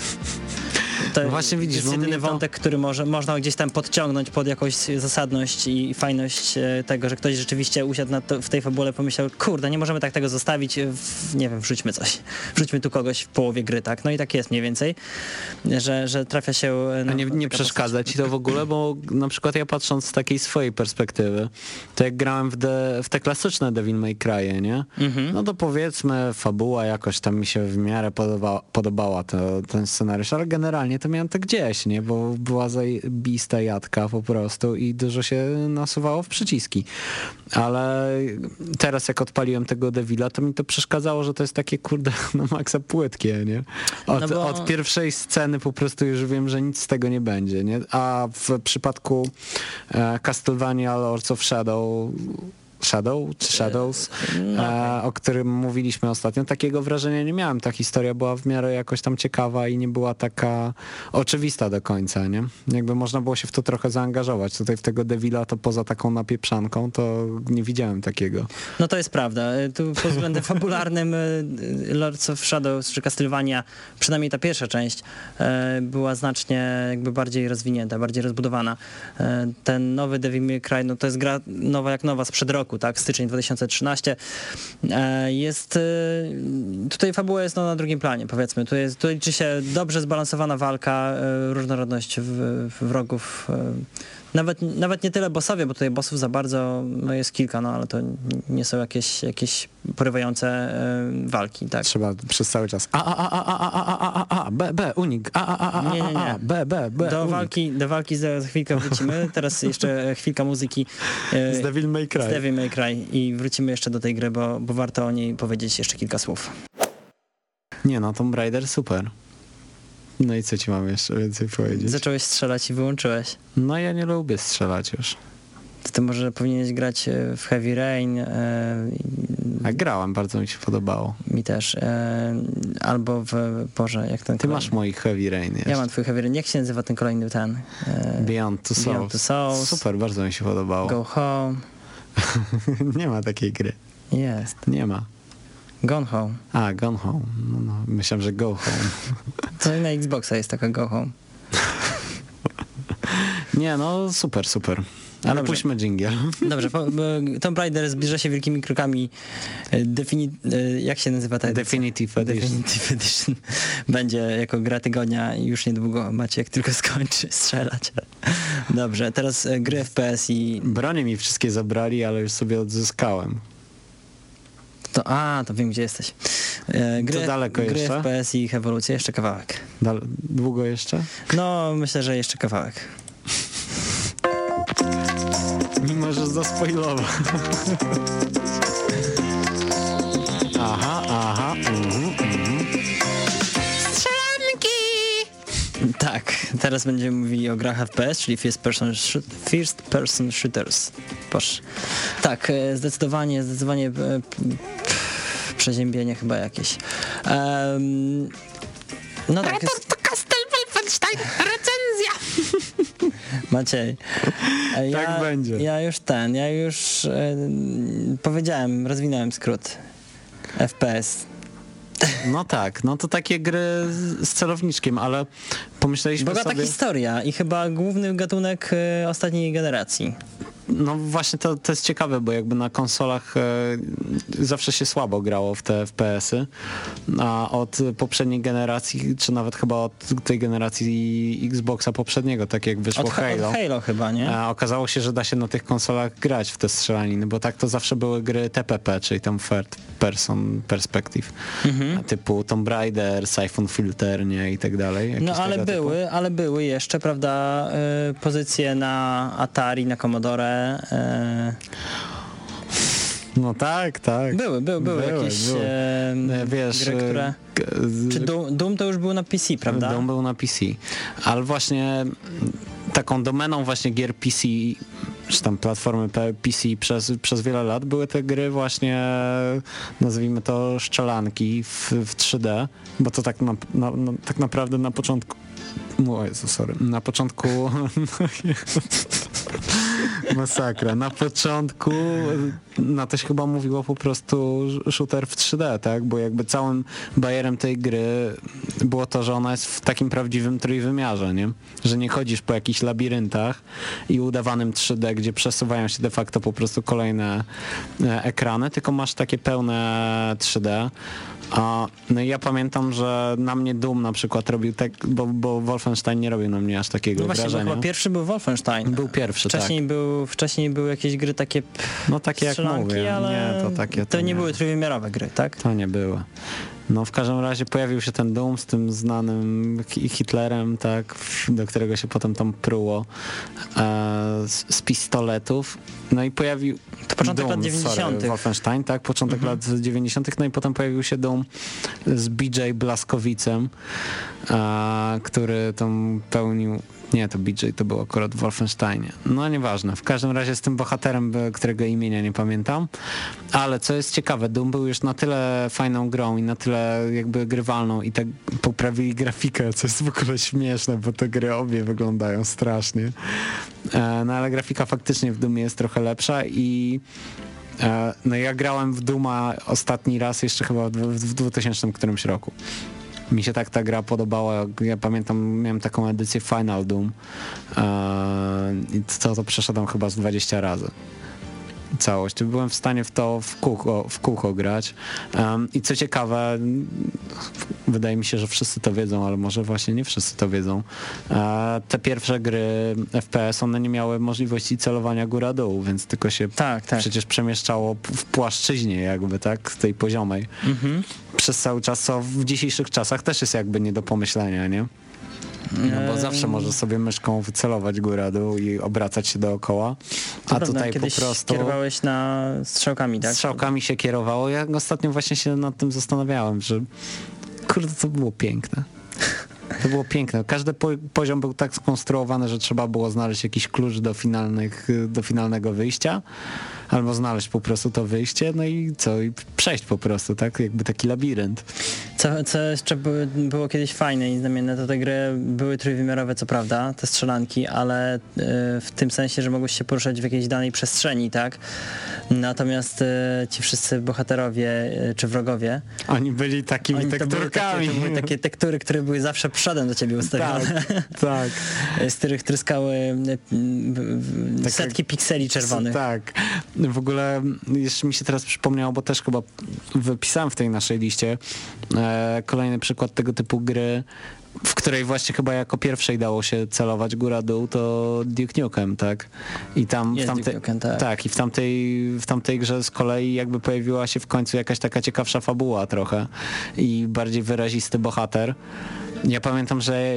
To No właśnie widzisz, jest jedyny to- wątek, który może, można gdzieś tam podciągnąć pod jakąś zasadność i fajność e, tego, że ktoś rzeczywiście usiadł na to, w tej fabule, pomyślał, kurde, nie możemy tak tego zostawić, w, nie wiem, wrzućmy coś, wrzućmy tu kogoś w połowie gry, tak, no i tak jest mniej więcej, że, że trafia się... e, A na- nie, nie przeszkadza ci to w ogóle, bo na przykład ja patrząc z takiej swojej perspektywy, to jak grałem w, de, w te klasyczne Devil May Cry, nie? Mhm. No to powiedzmy fabuła jakoś tam mi się w miarę podoba, podobała to, ten scenariusz, ale generalnie to miałem to gdzieś, nie? Bo była zajebista jadka po prostu i dużo się nasuwało w przyciski. Ale teraz jak odpaliłem tego Devila, to mi to przeszkadzało, że to jest takie kurde na maksa płytkie, nie? Od, No bo- od pierwszej sceny po prostu już wiem, że nic z tego nie będzie, nie? A w przypadku e, Castlevania Lords of Shadow Shadow czy Shadows, e, o którym mówiliśmy ostatnio. Takiego wrażenia nie miałem. Ta historia była w miarę jakoś tam ciekawa i nie była taka oczywista do końca, nie? Jakby można było się w to trochę zaangażować. Tutaj w tego Devila to poza taką napieprzanką to nie widziałem takiego. No to jest prawda. Tu pod względem fabularnym y, Lords of Shadows czy Castlevania, przynajmniej ta pierwsza część, y, była znacznie jakby bardziej rozwinięta, bardziej rozbudowana. Y, Ten nowy Devil May Cry, no to jest gra nowa jak nowa sprzed roku, tak? Styczeń 2013. E, Jest, y, tutaj fabuła jest no, na drugim planie, powiedzmy. Tu, jest, tu liczy się dobrze zbalansowana walka, y, różnorodność w, wrogów, nawet, nawet nie tyle bossowie, bo tutaj bossów za bardzo no jest kilka, no ale to nie są jakieś, jakieś porywające e, walki, tak. Trzeba przez cały czas a, a, a, a, a, a, a, a, a, b, b, unik, a, a, a, a, Nie, nie, nie. a, b, b, b, Do unik. walki, do walki za chwilkę wrócimy. Teraz jeszcze chwilka muzyki e, Z Devil May Cry. z Devil May Cry i wrócimy jeszcze do tej gry, bo, bo warto o niej powiedzieć jeszcze kilka słów. Nie no, Tomb Raider super. No i co ci mam jeszcze więcej powiedzieć? Zacząłeś strzelać i wyłączyłeś. No ja nie lubię strzelać już. To ty może powinieneś grać e, w Heavy Rain, e, A grałem, bardzo mi się podobało. mi też, e, albo w, Boże, jak ten Ty kolejny? masz moich Heavy Rain jeszcze. Ja mam twój Heavy Rain. Jak się nazywa ten kolejny ten? E, Beyond Two Souls. Beyond Two Souls. Super, bardzo mi się podobało. Go Home. nie ma takiej gry. Jest. Nie ma. Gone Home. A, Gone Home. No, no, myślałem, że Go Home. To na Xboxa jest taka Go Home. Nie, no super, super. Ale Dobrze. puśćmy jingle. Dobrze, Tomb Raider zbliża się wielkimi krokami. E, Defini e, jak się nazywa ta edycja? Definitive Edition. Definitive Edition. Będzie jako gra tygodnia i już niedługo macie jak tylko skończy strzelać. Dobrze, teraz e, gry FPS i... Bronie mi wszystkie zabrali, ale już sobie odzyskałem. To, a, to wiem gdzie jesteś. E, Gry, To daleko gry jeszcze? FPS i ich ewolucja, jeszcze kawałek. Dal- długo jeszcze? No, myślę, że jeszcze kawałek. Mimo, że zaspoilował. aha, aha. mhm, mhm. Tak, teraz będziemy mówili o grach FPS, czyli First Person, first person Shooters. Boż. Tak, e, zdecydowanie, zdecydowanie e, przeziębienie chyba jakieś. Em, no tak, jest, Castle Wolfenstein, recenzja! Maciej. e, Ja, Tak będzie. Ja już ten, ja już e, powiedziałem, rozwinąłem skrót. FPS. No tak, no to takie gry z, celowniczkiem, ale pomyśleliśmy Bogata sobie... historia i chyba główny gatunek e, ostatniej generacji. No właśnie to, to jest ciekawe, bo jakby na konsolach e, zawsze się słabo grało w te FPS-y, a od poprzedniej generacji, czy nawet chyba od tej generacji Xboxa poprzedniego, tak jak wyszło Od, Ha- Halo, od Halo chyba, nie? a okazało się, że da się na tych konsolach grać w te strzelaniny, bo tak to zawsze były gry TPP, czyli tam third person perspective, Mhm. typu Tomb Raider, Siphon Filter, nie, i tak dalej. No ale tego typu. były, ale były jeszcze, prawda, pozycje na Atari, na Commodore. No tak, tak. były, były, były, Były, jakieś były. e, E, Wiesz, gry, które... e, Czy Doom, Doom to już był na PC, prawda? Doom był na PC. Ale właśnie taką domeną właśnie gier PC, czy tam platformy PC przez, przez wiele lat były te gry właśnie, nazwijmy to szczelanki w, w 3D, bo to tak, na, na, na, tak naprawdę na początku o Jezu, sorry. Na początku masakra. Na początku na to się chyba mówiło po prostu shooter w 3D, tak? Bo jakby całym bajerem tej gry było to, że ona jest w takim prawdziwym trójwymiarze, nie? Że nie chodzisz po jakichś labiryntach i udawanym 3D, gdzie przesuwają się de facto po prostu kolejne e, ekrany, tylko masz takie pełne 3D. A, no i ja pamiętam, że na mnie Doom na przykład robił tak, bo, bo Wolfenstein nie robił na mnie aż takiego No właśnie, wrażenia. pierwszy był Wolfenstein. Był pierwszy, wcześniej tak. Był, wcześniej były jakieś gry takie No takie jak mówię, ale nie, to takie to nie były trójwymiarowe gry, tak? To nie były. No w każdym razie pojawił się ten Doom z tym znanym Hi- Hitlerem, tak, do którego się potem tam pruło e, z, z pistoletów. No i pojawił... To początek Doom, lat 90. Sorry, Wolfenstein, tak, początek lat 90. No i potem pojawił się Doom z BJ Blaskowicem, e, który tam pełnił Nie, to BJ to był akurat w Wolfensteinie. No nieważne. W każdym razie z tym bohaterem, e, którego imienia nie pamiętam. Ale co jest ciekawe, Doom był już na tyle fajną grą i na tyle jakby grywalną i tak poprawili grafikę, co jest w ogóle śmieszne, bo te gry obie wyglądają strasznie. E, No ale grafika faktycznie w Doomie jest trochę lepsza i e, no ja grałem w Duma ostatni raz jeszcze chyba w w 2000 którymś roku. Mi się tak ta gra podobała. Ja pamiętam, miałem taką edycję Final Doom e, i to, to przeszedłem chyba z 20 razy. Całość. Byłem w stanie w to w kółko, w kółko grać. Em, I co ciekawe, wydaje mi się, że wszyscy to wiedzą, ale może właśnie nie wszyscy to wiedzą. E, te pierwsze gry FPS, one nie miały możliwości celowania góra-dół, więc tylko się Tak, tak. przecież przemieszczało w płaszczyźnie jakby, tak? Tej poziomej. Mhm. Przez cały czas, co w dzisiejszych czasach też jest jakby nie do pomyślenia, nie? No bo zawsze możesz sobie myszką wycelować góra-dół i obracać się dookoła, to a prawda, tutaj po prostu kierowałeś na strzałkami, tak? strzałkami się kierowało. Ja ostatnio właśnie się nad tym zastanawiałem, że kurde, to było piękne. To było piękne. Każdy po, poziom był tak skonstruowany, że trzeba było znaleźć jakiś klucz do, finalnych, do finalnego wyjścia, albo znaleźć po prostu to wyjście, no i co, i przejść po prostu, tak? Jakby taki labirynt. Co, co jeszcze było kiedyś fajne i znamienne, to te gry były trójwymiarowe, co prawda, te strzelanki, ale e, w tym sensie, że mogłeś się poruszać w jakiejś danej przestrzeni, tak? Natomiast e, ci wszyscy bohaterowie e, czy wrogowie, Oni byli takimi oni to były, takie, tekturkami. to były takie tektury, które były zawsze przodem do ciebie ustawione, tak, tak. z których tryskały setki pikseli czerwonych. Tak. W ogóle jeszcze mi się teraz przypomniało, bo też chyba wypisałem w tej naszej liście e, kolejny przykład tego typu gry, w której właśnie chyba jako pierwszej dało się celować góra-dół, to Duke Nukem, tak? I tam Jest w tamtej, Nukem, tak. tak, i w tamtej, w tamtej grze z kolei jakby pojawiła się w końcu jakaś taka ciekawsza fabuła trochę i bardziej wyrazisty bohater. Ja pamiętam, że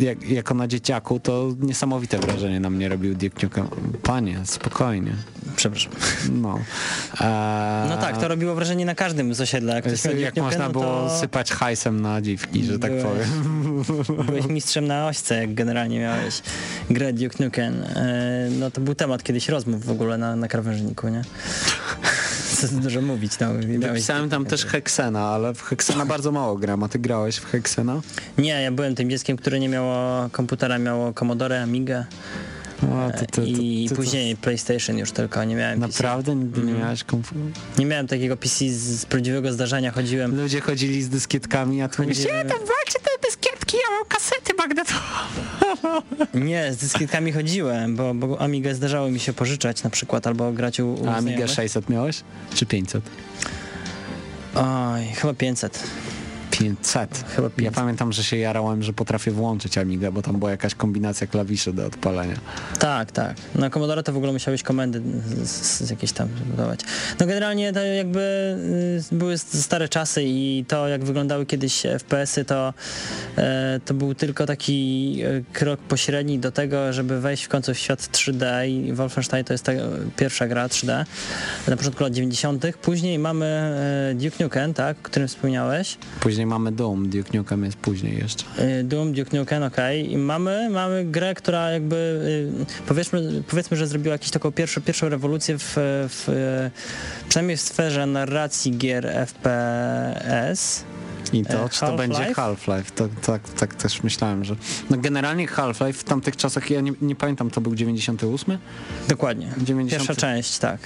jak, jako na dzieciaku to niesamowite wrażenie na mnie robił Duke Nukem. Panie, spokojnie. Przepraszam. No. Eee, No tak, to robiło wrażenie na każdym z osiedla. Jak, jak można no było to sypać hajsem na dziwki, że tak Byłeś- powiem. Byłeś mistrzem na ośce, jak generalnie miałeś grę Duke Nukem. E, No to był temat kiedyś rozmów w ogóle na, na krawężniku, nie? Co dużo mówić, no. Miałeś... Pisałem tam też Hexena, ale w Hexena bardzo mało gram. A ty grałeś w Hexena? Nie, ja byłem tym dzieckiem, które nie miało komputera, miało Commodore, Amigę O, ty, ty, ty, i to później PlayStation już tylko, nie miałem PC. Naprawdę nigdy nie miałeś komfortu? Nie miałem takiego PC z, prawdziwego zdarzenia, chodziłem... Ludzie chodzili z dyskietkami, a tu Chodziłem- nie, tam walczy te dyskietki, ja mam kasety magnetowe. Nie, z dyskietkami chodziłem, bo, bo Amigę zdarzało mi się pożyczać na przykład, albo grać u, u A Amiga znajomych. 600 miałeś? Czy 500? Oj, chyba 500. 500. Chyba Ja 500. pamiętam, że się jarałem, że potrafię włączyć Amigę, bo tam była jakaś kombinacja klawiszy do odpalenia. Tak, tak. Na Commodore to w ogóle musiałeś komendy z, z, jakieś tam budować. No generalnie to jakby y, były stare czasy i to jak wyglądały kiedyś FPS-y to, e, to był tylko taki e, krok pośredni do tego, żeby wejść w końcu w świat 3D i Wolfenstein to jest ta pierwsza gra 3D na początku lat 90. Później mamy e, Duke Nukem, tak, o którym wspomniałeś. Później mamy Doom, Duke Nukem jest później jeszcze. Y, Doom, Duke Nukem, okej. I mamy, mamy grę, która jakby, y, powiedzmy, powiedzmy, że zrobiła jakąś taką pierwszą, pierwszą rewolucję w, w, y, przynajmniej w sferze narracji gier FPS. I to, E, czy to będzie Half-Life? To, tak, tak też myślałem, że... No generalnie Half-Life w tamtych czasach, ja nie, nie pamiętam, to był 98? Dokładnie. 90. Pierwsza część, tak.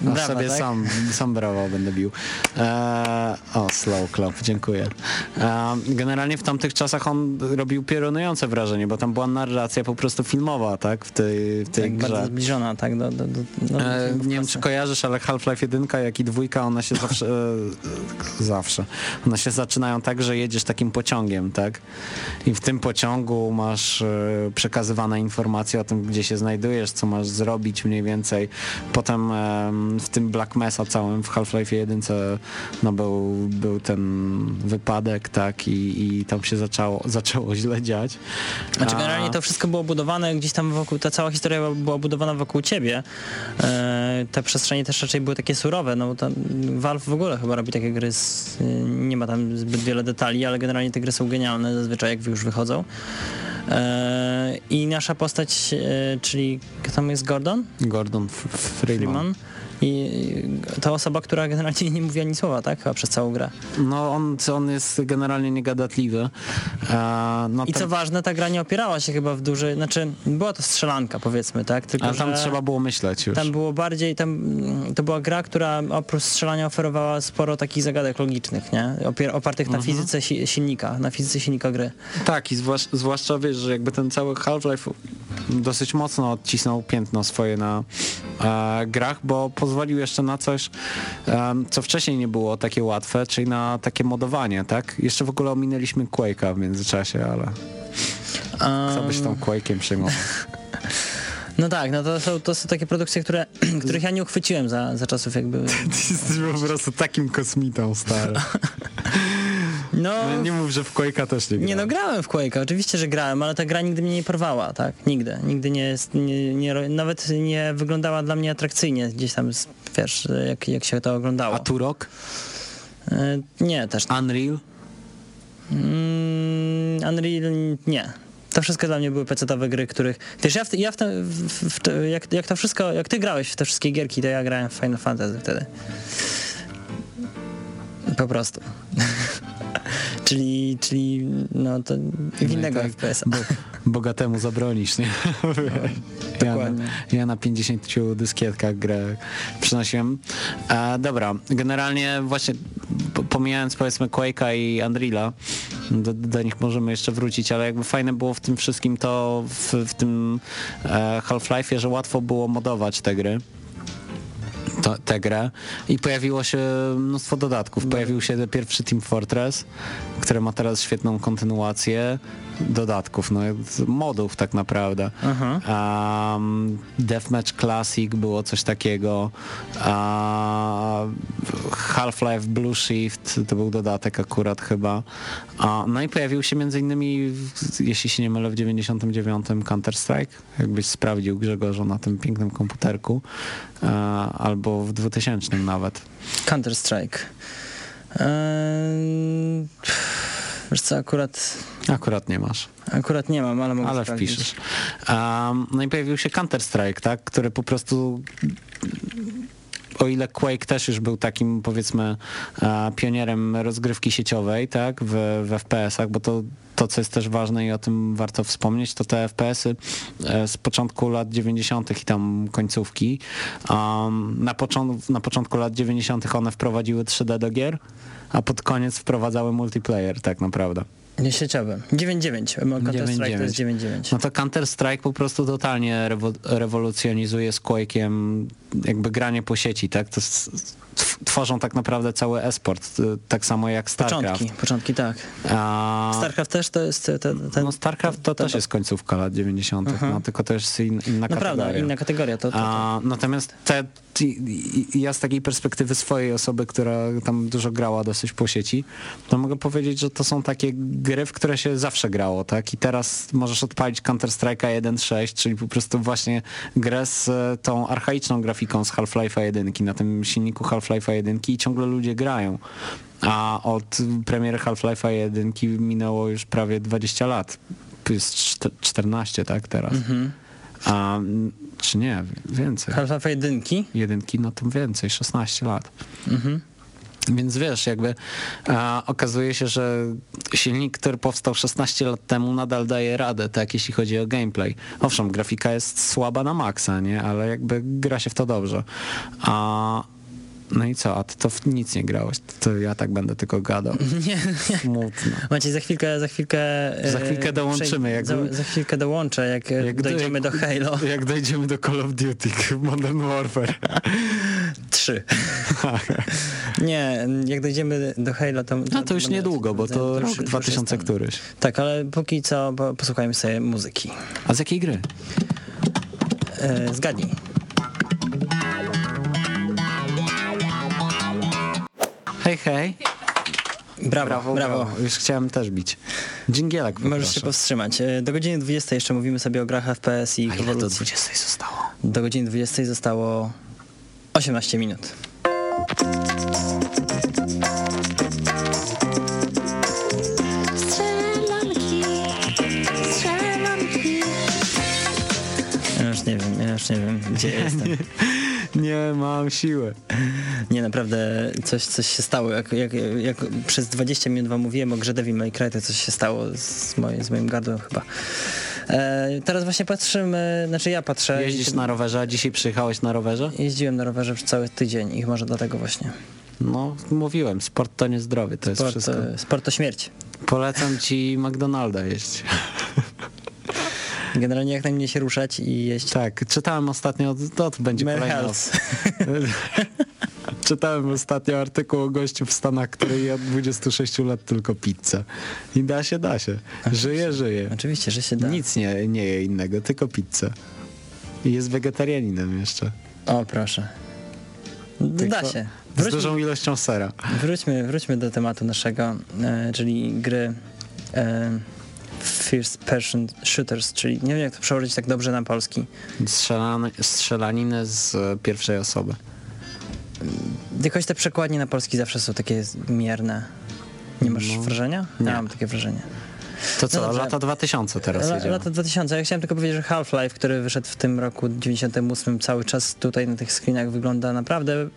A Brawa, sobie tak? sam, sam brawo będę bił. Eee, o, slow clap, dziękuję. Eee, generalnie w tamtych czasach on robił piorunujące wrażenie, bo tam była narracja po prostu filmowa, tak? W tej, w tej Tak, bardzo grze. zbliżona, tak, do, do, do, do E, filmów nie wiem, czy kojarzysz, ale Half-Life 1, jak i dwójka, one się zawsze, e, zawsze, one się zaczynają tak, że jedziesz takim pociągiem, tak? I w tym pociągu masz e, przekazywane informacje o tym, gdzie się znajdujesz, co masz zrobić mniej więcej. Potem w tym Black Mesa całym w Half-Life 1 no był, był ten wypadek, tak, i, i tam się zaczęło, zaczęło źle dziać. Znaczy A- generalnie to wszystko było budowane gdzieś tam wokół, ta cała historia była budowana wokół ciebie. E, te przestrzenie też raczej były takie surowe, no bo tam Valve w ogóle chyba robi takie gry, z, nie ma tam zbyt wiele detali, ale generalnie te gry są genialne zazwyczaj jak już wychodzą. E, I nasza postać, e, czyli kto tam jest Gordon? Gordon Freeman. Freeman. I to osoba, która generalnie nie mówi ani słowa, tak? Chyba przez całą grę. No on, on jest generalnie niegadatliwy. E, no I co ważne, ta gra nie opierała się chyba w dużej, znaczy była to strzelanka powiedzmy, tak? Tylko, A tam trzeba było myśleć już. Tam było bardziej, tam mm, to była gra, która oprócz strzelania oferowała sporo takich zagadek logicznych, nie? Opier- opartych na fizyce si- silnika, na fizyce silnika gry. Tak, i zwłasz, zwłaszcza wiesz, że jakby ten cały Half-Life dosyć mocno odcisnął piętno swoje na e, grach, bo pozwolił jeszcze na coś, co wcześniej nie było takie łatwe, czyli na takie modowanie, tak? Jeszcze w ogóle ominęliśmy Quake'a w międzyczasie, ale co byś tą Quake'iem przejmował? No tak, no to są, to są takie produkcje, które, których ja nie uchwyciłem za, za czasów jakby... Ty jesteś po prostu takim kosmitą, stary. No, Nie mów, że w Quake'a też nie nie no, grałem w Quake'a, oczywiście, że grałem, ale ta gra nigdy mnie nie porwała, tak? Nigdy. Nigdy nie, jest- nie, nie nawet nie wyglądała dla mnie atrakcyjnie gdzieś tam, wiesz, jak, jak się to oglądało. A Turok? E, Nie, też nie. Unreal? Mm, Unreal nie. To wszystko dla mnie były pecetowe gry, których... Wiesz, ja, w, ja w, te, w, w, jak, jak to wszystko, jak ty grałeś w te wszystkie gierki, to ja grałem w Final Fantasy wtedy. Po prostu. czyli, czyli, no to w innego tak, FPS-a. Bo, bogatemu zabronisz, nie? ja, na, dokładnie. ja na 50 dyskietkach grę przynosiłem. E, dobra, generalnie właśnie po- pomijając powiedzmy Quake'a i Unreal'a, do, do nich możemy jeszcze wrócić, ale jakby fajne było w tym wszystkim to w, w tym e, Half-Life'ie, że łatwo było modować te gry to, tę grę. I pojawiło się mnóstwo dodatków. Pojawił się pierwszy Team Fortress, który ma teraz świetną kontynuację dodatków, no modów tak naprawdę. Um, Deathmatch Classic było coś takiego. Half-Life Blue Shift to był dodatek akurat chyba. A, no i pojawił się między innymi, jeśli się nie mylę, w 99 Counter-Strike. Jakbyś sprawdził Grzegorzu na tym pięknym komputerku. A, albo w 2000 nawet. Counter-Strike. Eee, wiesz co, akurat, Akurat nie masz. akurat nie mam, ale mogę Ale sprawdzić. wpiszesz. Um, no i pojawił się Counter-Strike, tak, który po prostu o ile Quake też już był takim powiedzmy e, pionierem rozgrywki sieciowej, tak, w, w FPS-ach, bo to, to co jest też ważne i o tym warto wspomnieć, to te FPS-y e, z początku lat 90. i tam końcówki. Um, na, począ- na początku lat 90. one wprowadziły 3D do gier, a pod koniec wprowadzały multiplayer tak naprawdę. Nie sieciowy. 9.9. Counter-Strike to jest 9.9. No to Counter-Strike po prostu totalnie rewo- rewolucjonizuje z Quake'iem jakby granie po sieci, tak? To tworzą tak naprawdę cały esport, y, tak samo jak StarCraft. Początki, początki tak. A, StarCraft też to jest te, ten... no StarCraft to, też jest końcówka lat 90., no tylko to jest in, inna Naprawdę, kategoria. inna kategoria. To, to, to. A, natomiast te, ja z takiej perspektywy swojej osoby, która tam dużo grała dosyć po sieci, to mogę powiedzieć, że to są takie gry, w które się zawsze grało, tak? I teraz możesz odpalić Counter-Strike'a 1.6, czyli po prostu właśnie grę z tą archaiczną grafiką z Half-Life'a 1 na tym silniku Half-Life'a 1 i ciągle ludzie grają. A od premiery Half-Life'a 1 minęło już prawie 20 lat. To jest czte- 14, tak, teraz. A, mm, czy nie, więcej. Half-Life jedynki. Jedynki, no to więcej, 16 lat. Więc wiesz, jakby a, okazuje się, że silnik, który powstał 16 lat temu nadal daje radę, tak, jeśli chodzi o gameplay. Owszem, grafika jest słaba na maksa, nie, ale jakby gra się w to dobrze. A, no i co, a ty to w nic nie grałeś, to ja tak będę tylko gadał. Nie, nie. Smutno. Macie, za chwilkę, za chwilkę... e, Za chwilkę dołączymy, jak- Za, za chwilkę dołączę, jak, jak dojdziemy do Halo Jak dojdziemy do Call of Duty, Modern Warfare. 3. Nie, jak dojdziemy do Halo, to... No to już niedługo, bo to już- rok już 2000 jestem. któryś. Tak, ale póki co po- posłuchajmy sobie muzyki. A z jakiej gry? E, zgadnij. Hej, hej. Brawo, Brawo, brawo. brawo. Już chciałem też bić. Dżingielek Możesz się powstrzymać. E, Do godziny 20 jeszcze mówimy sobie o grach FPS i A ile do ewolucji. 20 zostało? Do godziny 20 zostało 18 minut. Strzelanki, strzelanki. Ja już nie wiem, ja już nie wiem, gdzie jestem. Nie mam siły. Nie, naprawdę coś, coś się stało. Jak, jak, jak przez 20 minut wam mówiłem o grze Devil May Cry, to coś się stało z, moje, z moim gardłem chyba. E, teraz właśnie patrzymy, znaczy ja patrzę. Jeździsz na rowerze, a dzisiaj przyjechałeś na rowerze? Jeździłem na rowerze przez cały tydzień i może dlatego właśnie. No, mówiłem, sport to nie zdrowie, to jest Sport, wszystko. e, sport to śmierć. Polecam ci McDonalda jeść. Generalnie jak najmniej się ruszać i jeść Tak, czytałem ostatnio, to, to będzie kolejna... Health. czytałem ostatnio artykuł o gościu w Stanach, który je od 26 lat tylko pizzę. I da się, da się. Żyje, żyje. Oczywiście, że się da. Nic nie, nie je innego, tylko pizzę. I jest wegetarianinem jeszcze. O, proszę. Da się. Z Wróćmy, dużą ilością sera. wróćmy, wróćmy do tematu naszego, e, czyli gry e, First Person Shooters, czyli nie wiem jak to przełożyć tak dobrze na polski. Strzelany, strzelaniny z e, pierwszej osoby. Jakoś te przekładnie na polski zawsze są takie mierne. Nie masz No, wrażenia? nie. Ja mam takie wrażenie. To co, dobrze. lata 2000 teraz jedziemy. lata 2000. Ja chciałem tylko powiedzieć, że Half-Life, który wyszedł w tym roku 98 cały czas tutaj na tych screenach wygląda naprawdę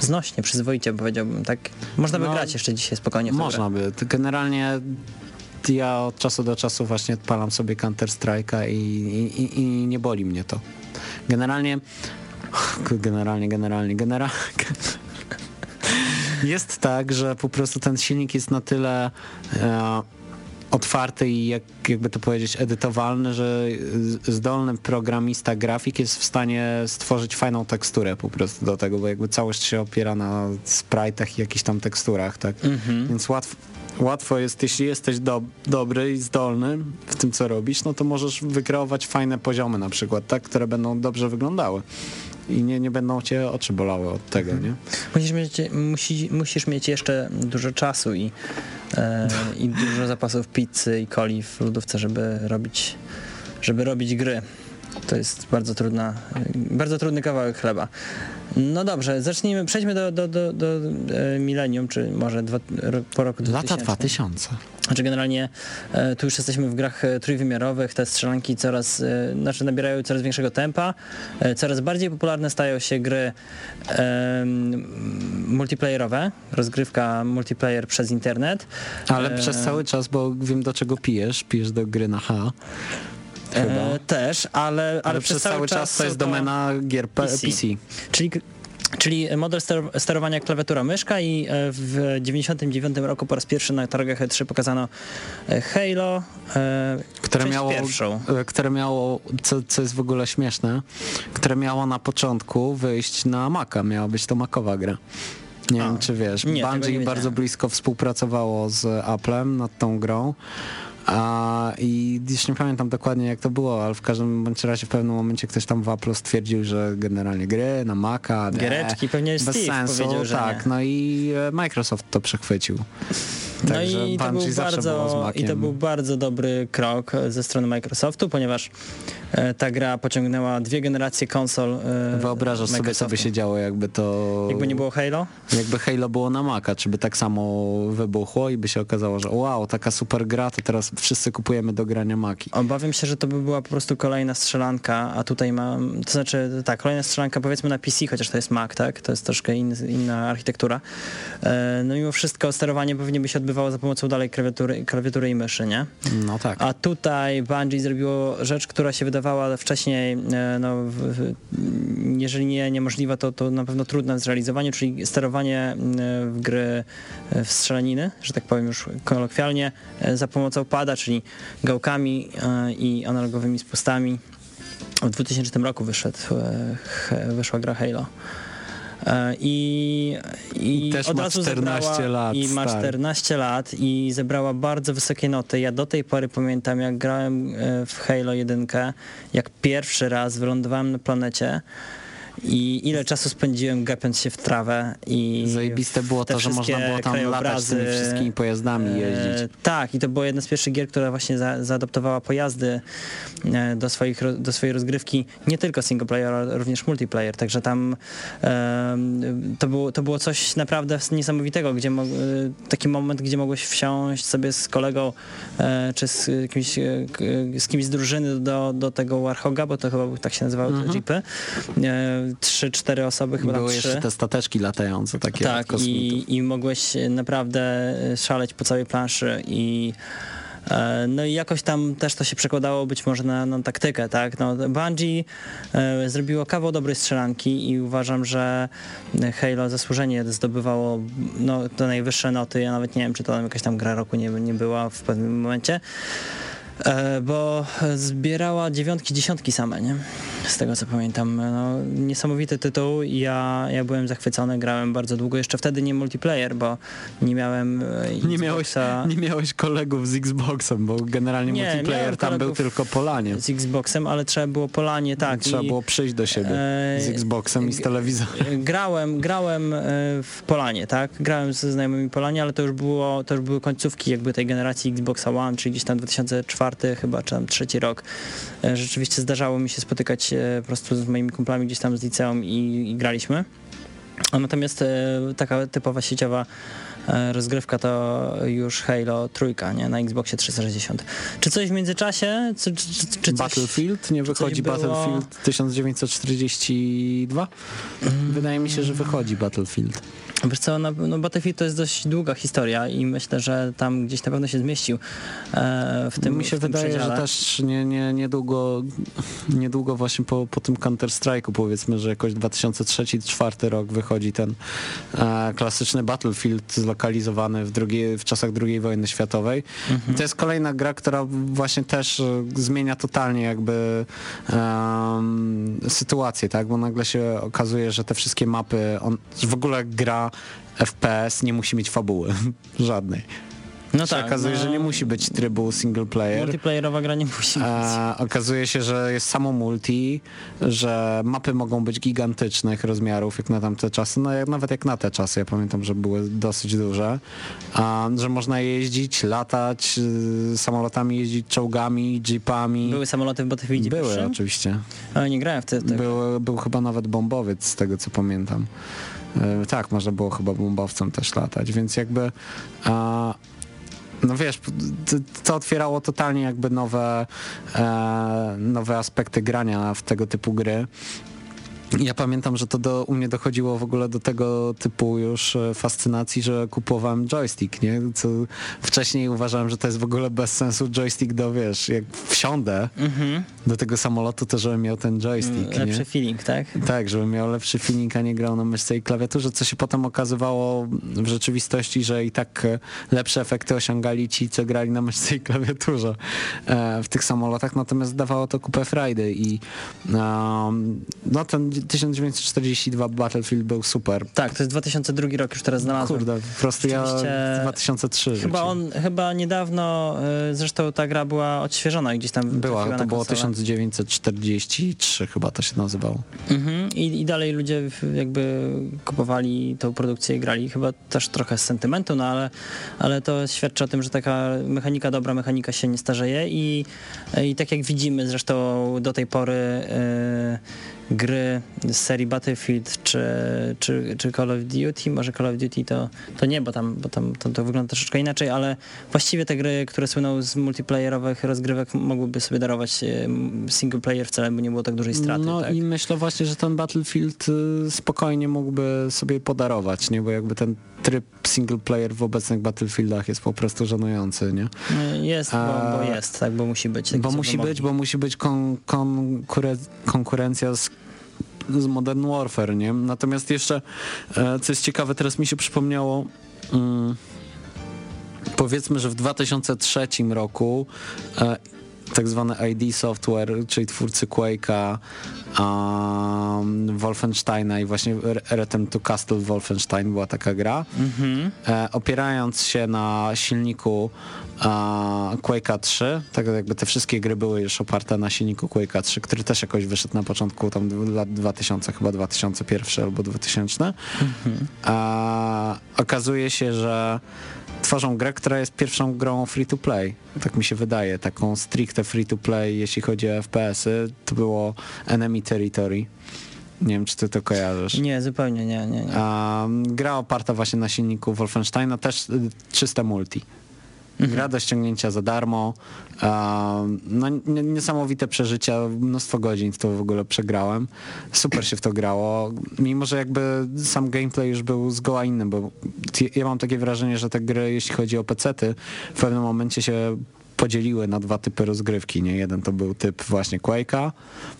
znośnie, przyzwoicie powiedziałbym, tak? Można by No, grać jeszcze dzisiaj spokojnie w. Można by. Generalnie ja od czasu do czasu właśnie odpalam sobie Counter Strike'a i, i, i, nie boli mnie to. Generalnie, generalnie, generalnie, generalnie. Jest tak, że po prostu ten silnik jest na tyle e, otwarty i jak, jakby to powiedzieć edytowalny, że zdolny programista grafik jest w stanie stworzyć fajną teksturę po prostu do tego, bo jakby całość się opiera na sprite'ach i jakichś tam teksturach, tak? Więc łatwo, łatwo jest, jeśli jesteś do, dobry i zdolny w tym, co robisz, no to możesz wykreować fajne poziomy na przykład, tak? Które będą dobrze wyglądały. I nie, nie będą cię oczy bolały od tego, nie? Musisz mieć, musi, musisz mieć jeszcze dużo czasu i, e, i dużo zapasów pizzy i coli w lodówce, żeby robić, żeby robić gry. To jest bardzo trudna, bardzo trudny kawałek chleba. No dobrze, zacznijmy, przejdźmy do, do, do, do e, milenium, czy może dwa, po roku 2000. Lata 2000. Znaczy generalnie e, tu już jesteśmy w grach e, trójwymiarowych, te strzelanki coraz, znaczy nabierają coraz większego tempa, coraz bardziej popularne stają się gry multiplayerowe, rozgrywka multiplayer przez internet. Ale E, przez cały czas, bo wiem do czego pijesz, pijesz do gry na H. E, też, ale, ale, przez cały czas to jest są domena gier PC. PC. Czyli, czyli model ster- sterowania klawiatura myszka i e, w 99 roku po raz pierwszy na targach E3 pokazano e, Halo, e, które miało, pierwszą. które miało co, co jest w ogóle śmieszne, które miało na początku wyjść na Maca, miała być to makowa gra. Nie A, wiem, czy wiesz. nie, nie Bungie wiedziałem. bardzo blisko współpracowało z Applem nad tą grą. A, I już nie pamiętam dokładnie jak to było, ale w każdym bądź razie w pewnym momencie ktoś tam w Apple stwierdził, że generalnie gry na Maca, Giereczki, pewnie bez Steve sensu, powiedział, że tak, no i e, Microsoft to przechwycił. No Także i to, był bardzo. I to był bardzo dobry krok ze strony Microsoftu, ponieważ e, ta gra pociągnęła dwie generacje konsol e, Wyobrażasz sobie, co by się działo, jakby to... Jakby nie było Halo? Jakby Halo było na Maca, czy by tak samo wybuchło i by się okazało, że wow, taka super gra, to teraz wszyscy kupujemy do grania Maki. Obawiam się, że to by była po prostu kolejna strzelanka, a tutaj mam, to znaczy tak, kolejna strzelanka powiedzmy na PC, chociaż to jest Mac, tak? To jest troszkę in, inna architektura. E, no mimo wszystko sterowanie pewnie by się odbywało za pomocą dalej klawiatury, klawiatury i myszy, nie? No tak. A tutaj Bungie zrobiło rzecz, która się wydawała wcześniej, e, no, w, jeżeli nie niemożliwa, to, to na pewno trudna w zrealizowaniu, czyli sterowanie e, w gry w strzelaniny, że tak powiem już kolokwialnie, za pomocą pada, czyli gałkami e, i analogowymi spustami. W 2000 roku wyszedł, e, wyszła gra Halo. E, I, i, I też od ma razu 14 zebrała, lat, I ma tak. 14 lat i zebrała bardzo wysokie noty. Ja do tej pory pamiętam, jak grałem w Halo 1, jak pierwszy raz wylądowałem na planecie I ile czasu spędziłem gapiąc się w trawę i Zajebiste było to, że można było tam latać krajobrazy, tymi wszystkimi pojazdami jeździć. E, tak, i to była jedna z pierwszych gier, która właśnie za, zaadoptowała pojazdy e, do, swoich, do swojej rozgrywki, nie tylko single player, ale również multiplayer, także tam to, było, to było coś naprawdę niesamowitego, gdzie e, taki moment, gdzie mogłeś wsiąść sobie z kolegą czy z kimś, z kimś z drużyny do, do tego Warhoga, bo to chyba tak się nazywały te jeepy, e, trzy, cztery osoby, chyba Były trzy. jeszcze te stateczki latające takie Tak, i, i mogłeś naprawdę szaleć po całej planszy i e, no i jakoś tam też to się przekładało być może na, na taktykę, tak? No, Bungie e, zrobiło kawał dobrej strzelanki i uważam, że Halo zasłużenie zdobywało no, te najwyższe noty. Ja nawet nie wiem, czy to tam jakaś tam gra roku nie, nie była w pewnym momencie. E, bo zbierała dziewiątki, dziesiątki same, nie? Z tego co pamiętam. No, niesamowity tytuł. Ja, ja byłem zachwycony, grałem bardzo długo. Jeszcze wtedy nie multiplayer, bo nie miałem e, Nie miałeś, Xboxa nie miałeś kolegów z Xboxem, bo generalnie Nie, multiplayer tam był tylko polanie. z Xboxem, ale trzeba było polanie, tak. Trzeba było przyjść do siebie z e, Xboxem i z telewizorem. Grałem, grałem w Polanie, tak? Grałem ze znajomymi Polanie, ale to już było, to już były końcówki jakby tej generacji Xboxa One, czyli gdzieś tam 2004 chyba, czy tam trzeci rok. E, Rzeczywiście zdarzało mi się spotykać e, po prostu z moimi kumplami gdzieś tam z liceum i, i graliśmy. A Natomiast e, taka typowa sieciowa rozgrywka to już Halo trójka, nie? Na Xboxie 360. Czy coś w międzyczasie? Czy, czy, czy, coś... Battlefield? Nie wychodzi było- Battlefield 1942? Wydaje mi się, że wychodzi Battlefield. Wiesz co, no, no Battlefield to jest dość długa historia i myślę, że tam gdzieś na pewno się zmieścił e, w tym mi się wydaje, przedziale. że też nie, nie, niedługo, niedługo właśnie po, po tym Counter-Strike'u powiedzmy, że jakoś 2003-2004 rok wychodzi ten e, klasyczny Battlefield zlokalizowany w, drugiej, w czasach II wojny światowej. I to jest kolejna gra, która właśnie też e, zmienia totalnie jakby sytuację, tak? Bo nagle się okazuje, że te wszystkie mapy, on, w ogóle gra FPS nie musi mieć fabuły żadnej. No się okazuje, że nie musi być trybu single player. Multiplayerowa gra nie musi być. E, okazuje się, że jest samo multi, że mapy mogą być gigantycznych rozmiarów jak na tamte czasy, no jak, nawet jak na te czasy, ja pamiętam, że były dosyć duże, a, że można jeździć, latać y, samolotami, jeździć czołgami, jeepami. Były samoloty w Battlefieldzie Były oczywiście. Ale nie grałem wtedy. Był, był chyba nawet bombowiec z tego co pamiętam. E, tak, można było chyba bombowcem też latać, więc jakby a, no wiesz, to, otwierało totalnie jakby nowe, e, nowe aspekty grania w tego typu gry. Ja pamiętam, że to do, u mnie dochodziło w ogóle do tego typu już e, fascynacji, że kupowałem joystick, nie? Co wcześniej uważałem, że to jest w ogóle bez sensu joystick do, wiesz, jak wsiądę Mhm. do tego samolotu, to żebym miał ten joystick, nie? Lepszy feeling, tak? Tak, żebym miał lepszy feeling, a nie grał na myszce i klawiaturze, co się potem okazywało w rzeczywistości, że i tak e, lepsze efekty osiągali ci, co grali na myszce i klawiaturze e, w tych samolotach, natomiast dawało to kupę frajdy i no ten 1942 Battlefield był super. Tak, to jest 2002 rok, już teraz znalazłem. Kurde, po prostu ja Rzeczywiście- 2003 Chyba on, chyba niedawno, y, zresztą ta gra była odświeżona gdzieś tam Była, to było konsolę. 1943 chyba to się nazywało. Mhm. I, I dalej ludzie jakby kupowali tą produkcję i grali chyba też trochę z sentymentu, no ale, ale to świadczy o tym, że taka mechanika, dobra mechanika się nie starzeje i, i tak jak widzimy zresztą do tej pory e, gry z serii Battlefield czy, czy, czy Call of Duty, może Call of Duty to, to nie, bo tam, bo tam to, to wygląda troszeczkę inaczej, ale właściwie te gry, które słyną z multiplayerowych rozgrywek mogłyby sobie darować e, single player wcale, by nie było tak dużej straty. No tak? i myślę właśnie, że ten Battlefield y, spokojnie mógłby sobie podarować, nie? Bo jakby ten tryb single player w obecnych Battlefieldach jest po prostu żenujący, nie? Jest, bo, bo jest, tak, bo musi być. Bo musi wymogi. być, bo musi być kon, konkure, konkurencja z z Modern Warfare, nie? Natomiast jeszcze, e, co jest ciekawe, teraz mi się przypomniało, mm, powiedzmy, że w 2003 roku e, tak zwany ID Software, czyli twórcy Quake'a, um, Wolfensteina i właśnie Re- Return to Castle Wolfenstein była taka gra. E, opierając się na silniku e, Quake'a 3, tak jakby te wszystkie gry były już oparte na silniku Quake'a 3, który też jakoś wyszedł na początku tam lat 2000, chyba 2001 albo 2000. E, okazuje się, że tworzą grę, która jest pierwszą grą free to play. Tak mi się wydaje, taką stricte free to play, jeśli chodzi o FPS-y. To było Enemy Territory. Nie wiem, czy ty to kojarzysz. Nie, zupełnie nie, nie, nie. Um, gra oparta właśnie na silniku Wolfensteina, też y, czyste multi. Gra do ściągnięcia za darmo. No, nie- niesamowite przeżycia, mnóstwo godzin w to w ogóle przegrałem. Super się w to grało, mimo że jakby sam gameplay już był zgoła inny, bo ja mam takie wrażenie, że te gry, jeśli chodzi o pecety, w pewnym momencie się podzieliły na dwa typy rozgrywki, nie? Jeden to był typ właśnie Quake'a,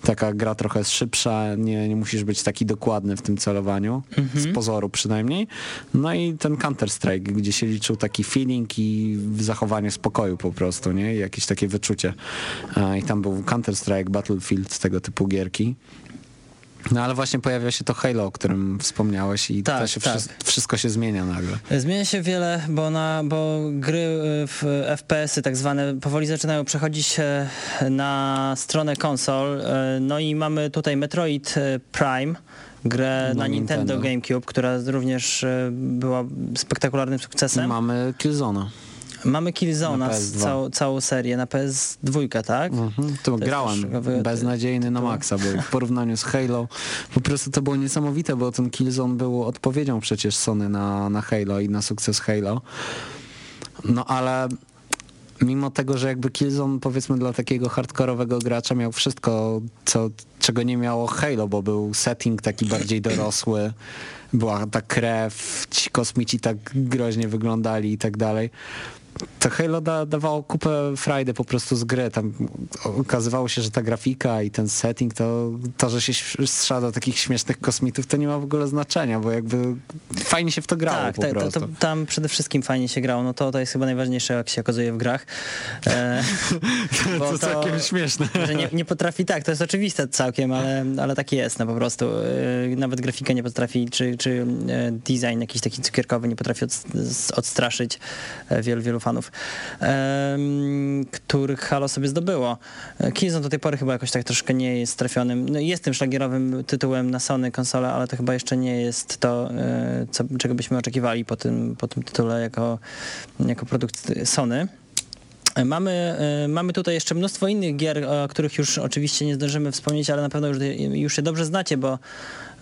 taka gra trochę szybsza, nie, nie musisz być taki dokładny w tym celowaniu, z pozoru przynajmniej. No i ten Counter-Strike, gdzie się liczył taki feeling i zachowanie spokoju po prostu, nie? I jakieś takie wyczucie. A, I tam był Counter-Strike, Battlefield, tego typu gierki. No ale właśnie pojawia się to Halo, o którym wspomniałeś i Tak, to się tak. wszy- wszystko się zmienia nagle. Zmienia się wiele, bo, na, bo gry y, w FPS-y tak zwane powoli zaczynają przechodzić na stronę konsol. y, No i mamy tutaj Metroid y, Prime, grę Na Nintendo, Nintendo. GameCube, która również była spektakularnym sukcesem. Mamy Killzone'a. Mamy Killzone'a, Na PS2. całą, serię na PS2, tak? Mhm, to jest grałem beznadziejny na maksa był w porównaniu z Halo. Po prostu to było niesamowite, bo ten Killzone był odpowiedzią przecież Sony na, na Halo i na sukces Halo. No ale mimo tego, że jakby Killzone powiedzmy dla takiego hardkorowego gracza miał wszystko, co, czego nie miało Halo, bo był setting taki bardziej dorosły, była ta krew, ci kosmici tak groźnie wyglądali i tak dalej. To Halo da, dawało kupę frajdy po prostu z gry. Tam okazywało się, że ta grafika i ten setting, to, to że się strzela do takich śmiesznych kosmitów, to nie ma w ogóle znaczenia, bo jakby fajnie się w to grało tak, po tak prostu. to, tam przede wszystkim fajnie się grało. No to, to jest chyba najważniejsze, jak się okazuje w grach. E, to całkiem śmieszne. Że nie, nie potrafi, tak, to jest oczywiste całkiem, ale, ale tak jest, no po prostu. E, Nawet grafika nie potrafi, czy, czy e, design jakiś taki cukierkowy nie potrafi od, odstraszyć e, wielu, wielu fanów, em, których Halo sobie zdobyło. Killzone do tej pory chyba jakoś tak troszkę nie jest trafionym, no jest tym szlagierowym tytułem na Sony konsolę, ale to chyba jeszcze nie jest to, e, co, czego byśmy oczekiwali po tym, po tym tytule jako, jako produkt Sony. Mamy, e, mamy tutaj jeszcze mnóstwo innych gier, o których już oczywiście nie zdążymy wspomnieć, ale na pewno już, już je dobrze znacie, bo,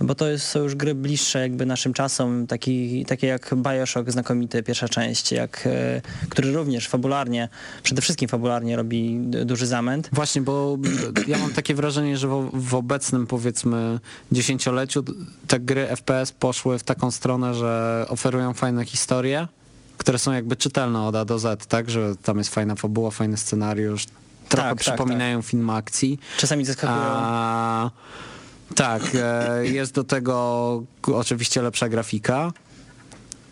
bo to jest, są już gry bliższe jakby naszym czasom, taki, takie jak Bioshock znakomity, pierwsza część, jak, e, który również fabularnie, przede wszystkim fabularnie robi duży zamęt. Właśnie, bo ja mam takie wrażenie, że w, w obecnym powiedzmy dziesięcioleciu te gry FPS poszły w taką stronę, że oferują fajne historie, które są jakby czytelne od A do Z, tak? Że tam jest fajna fabuła, fajny scenariusz, trochę Tak, tak, przypominają film akcji. Czasami zaskakują. A, tak, e, jest do tego oczywiście lepsza grafika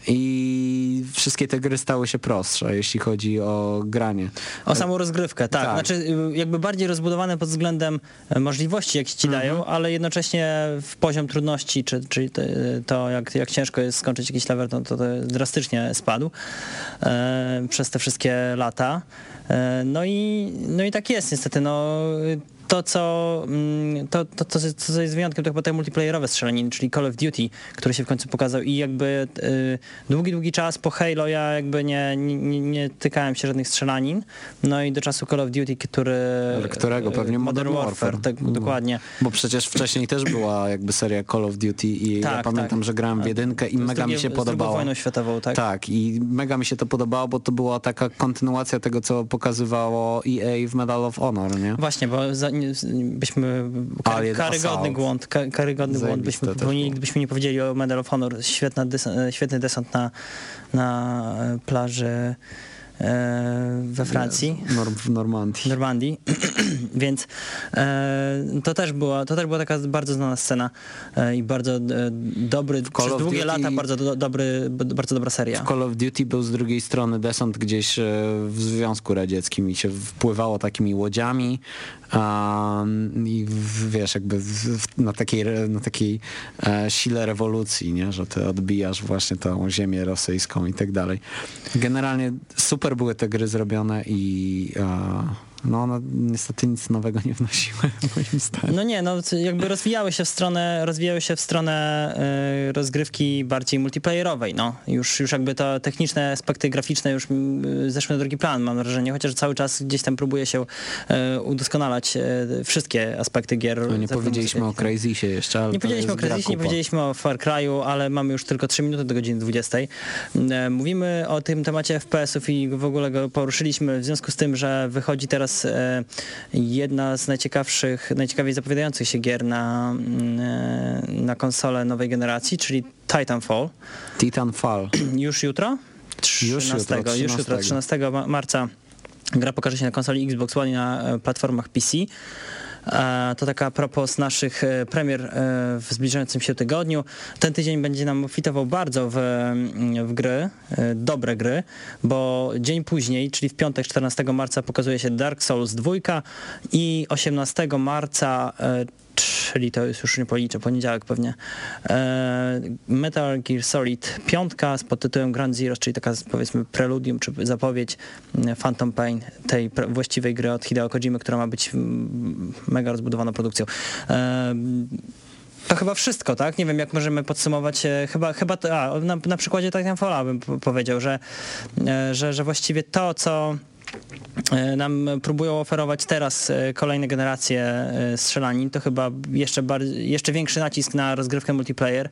i wszystkie te gry stały się prostsze, jeśli chodzi o granie. O samą rozgrywkę, tak. Tak. Znaczy y, jakby bardziej rozbudowane pod względem e, możliwości, jakie ci dają, ale jednocześnie w poziom trudności, czy, czy to jak, jak ciężko jest skończyć jakiś level, to, to, to drastycznie spadł e, przez te wszystkie lata. E, no, i, no i tak jest niestety. No, to, co, mm, to, to, to, co jest wyjątkiem, to chyba te multiplayerowe strzelaniny, czyli Call of Duty, który się w końcu pokazał i jakby y, długi, długi czas po Halo ja jakby nie, nie, nie, tykałem się żadnych strzelanin, no i do czasu Call of Duty, który... Ale którego? y, Pewnie Modern Warfare. tak, No. dokładnie. Bo przecież wcześniej też była jakby seria Call of Duty i ja Tak, pamiętam, tak. że grałem w jedynkę i Z mega mi drugie- się Z drugą podobało. wojną światową, tak? Tak, i mega mi się to podobało, bo to była taka kontynuacja tego, co pokazywało EA w Medal of Honor, nie? Właśnie, bo za, byśmy kar, karygodny błąd, ka, karygodny błąd byśmy popełnili, gdybyśmy nie powiedzieli o Medal of Honor. Świetna e, świetny desant na, na e, plaży we Francji. W Normandii. Normandii, więc e, to, też była, to też była taka bardzo znana scena e, i bardzo e, dobry, Call przez długie Duty- lata bardzo, do, dobry, bardzo dobra seria. Call of Duty był z drugiej strony desant gdzieś e, w Związku Radzieckim i się wpływało takimi łodziami um, i w, wiesz, jakby w, w, na takiej, na takiej e, sile rewolucji, nie? że ty odbijasz właśnie tą ziemię rosyjską i tak dalej. Generalnie super były te gry zrobione i e, no one niestety nic nowego nie wnosiły moim zdaniem. No nie, no jakby rozwijały się w stronę, rozwijały się w stronę e, rozgrywki bardziej multiplayerowej, no. Już, już jakby te techniczne aspekty graficzne już mm, zeszły na drugi plan, mam wrażenie, chociaż cały czas gdzieś tam próbuje się e, udoskonalać e, wszystkie aspekty gier. No, nie powiedzieliśmy o muzyki. Crazysie jeszcze, ale Nie powiedzieliśmy o Crysisie, nie powiedzieliśmy o Far Cry'u, ale mamy już tylko 3 minuty do godziny 20. E, Mówimy o tym temacie FPS-ów i w ogóle go poruszyliśmy w związku z tym, że wychodzi teraz e, jedna z najciekawszych, najciekawiej zapowiadających się gier na, mm, e, na konsolę nowej generacji, czyli Titanfall. Titanfall. Już jutro? Już jutro, 13, już jutro, 13 ma- marca gra pokaże się na konsoli Xbox One i na e, platformach PC. To taka propos naszych e, premier e, w zbliżającym się tygodniu. Ten tydzień będzie nam obfitował bardzo w, w gry, e, dobre gry, bo dzień później, czyli w piątek 14 marca pokazuje się Dark Souls 2 i 18 marca czyli to jest już nie policzę, poniedziałek pewnie, e, Metal Gear Solid 5 z pod tytułem Grand Zero, czyli taka powiedzmy preludium czy zapowiedź mm, Phantom Pain, tej właściwej gry od Hideo Kojimy, która ma być mm, mega rozbudowaną produkcją. E, to chyba wszystko, tak? Nie wiem, jak możemy podsumować. e, Chyba, chyba to, a, na, na przykładzie Titanfalla bym po- powiedział, że, że, że właściwie to, co nam próbują oferować teraz e, kolejne generacje e, strzelanin, to chyba jeszcze, bardziej, jeszcze większy nacisk na rozgrywkę multiplayer,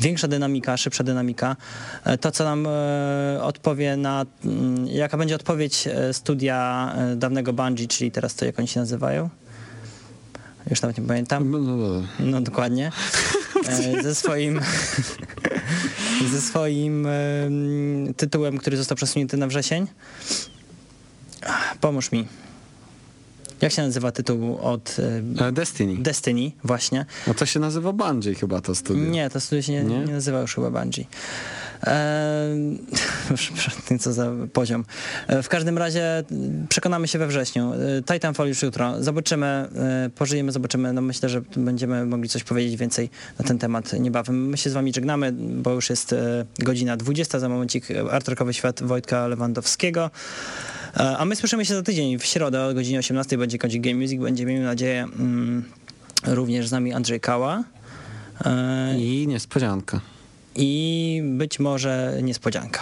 większa dynamika, szybsza dynamika. E, To, co nam e, odpowie na, mm, jaka będzie odpowiedź e, studia e, dawnego Bungie, czyli teraz to jak oni się nazywają? Już nawet nie pamiętam. No dokładnie. E, ze swoim ze swoim em, tytułem, który został przesunięty na wrzesień. Pomóż mi. Jak się nazywa tytuł od e, E, Destiny. Destiny właśnie? No to się nazywa Bungie chyba to studio. Nie, to studio się nie, Nie? nie nazywa już chyba Bungie. Przepraszam, co za poziom. E, W każdym razie przekonamy się we wrześniu. Titanfall już jutro. Zobaczymy, pożyjemy, zobaczymy. No myślę, że będziemy mogli coś powiedzieć więcej na ten temat niebawem. My się z wami żegnamy, bo już jest godzina 20, za momencik artworkowy świat Wojtka Lewandowskiego. E, A my słyszymy się za tydzień. W środę o godzinie 18 będzie kącik Game Music. Będzie, miejmy nadzieję, mm, również z nami Andrzej Kała. E, I niespodzianka. i być może niespodzianka.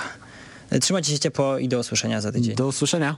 Trzymajcie się ciepło i do usłyszenia za tydzień. Do usłyszenia.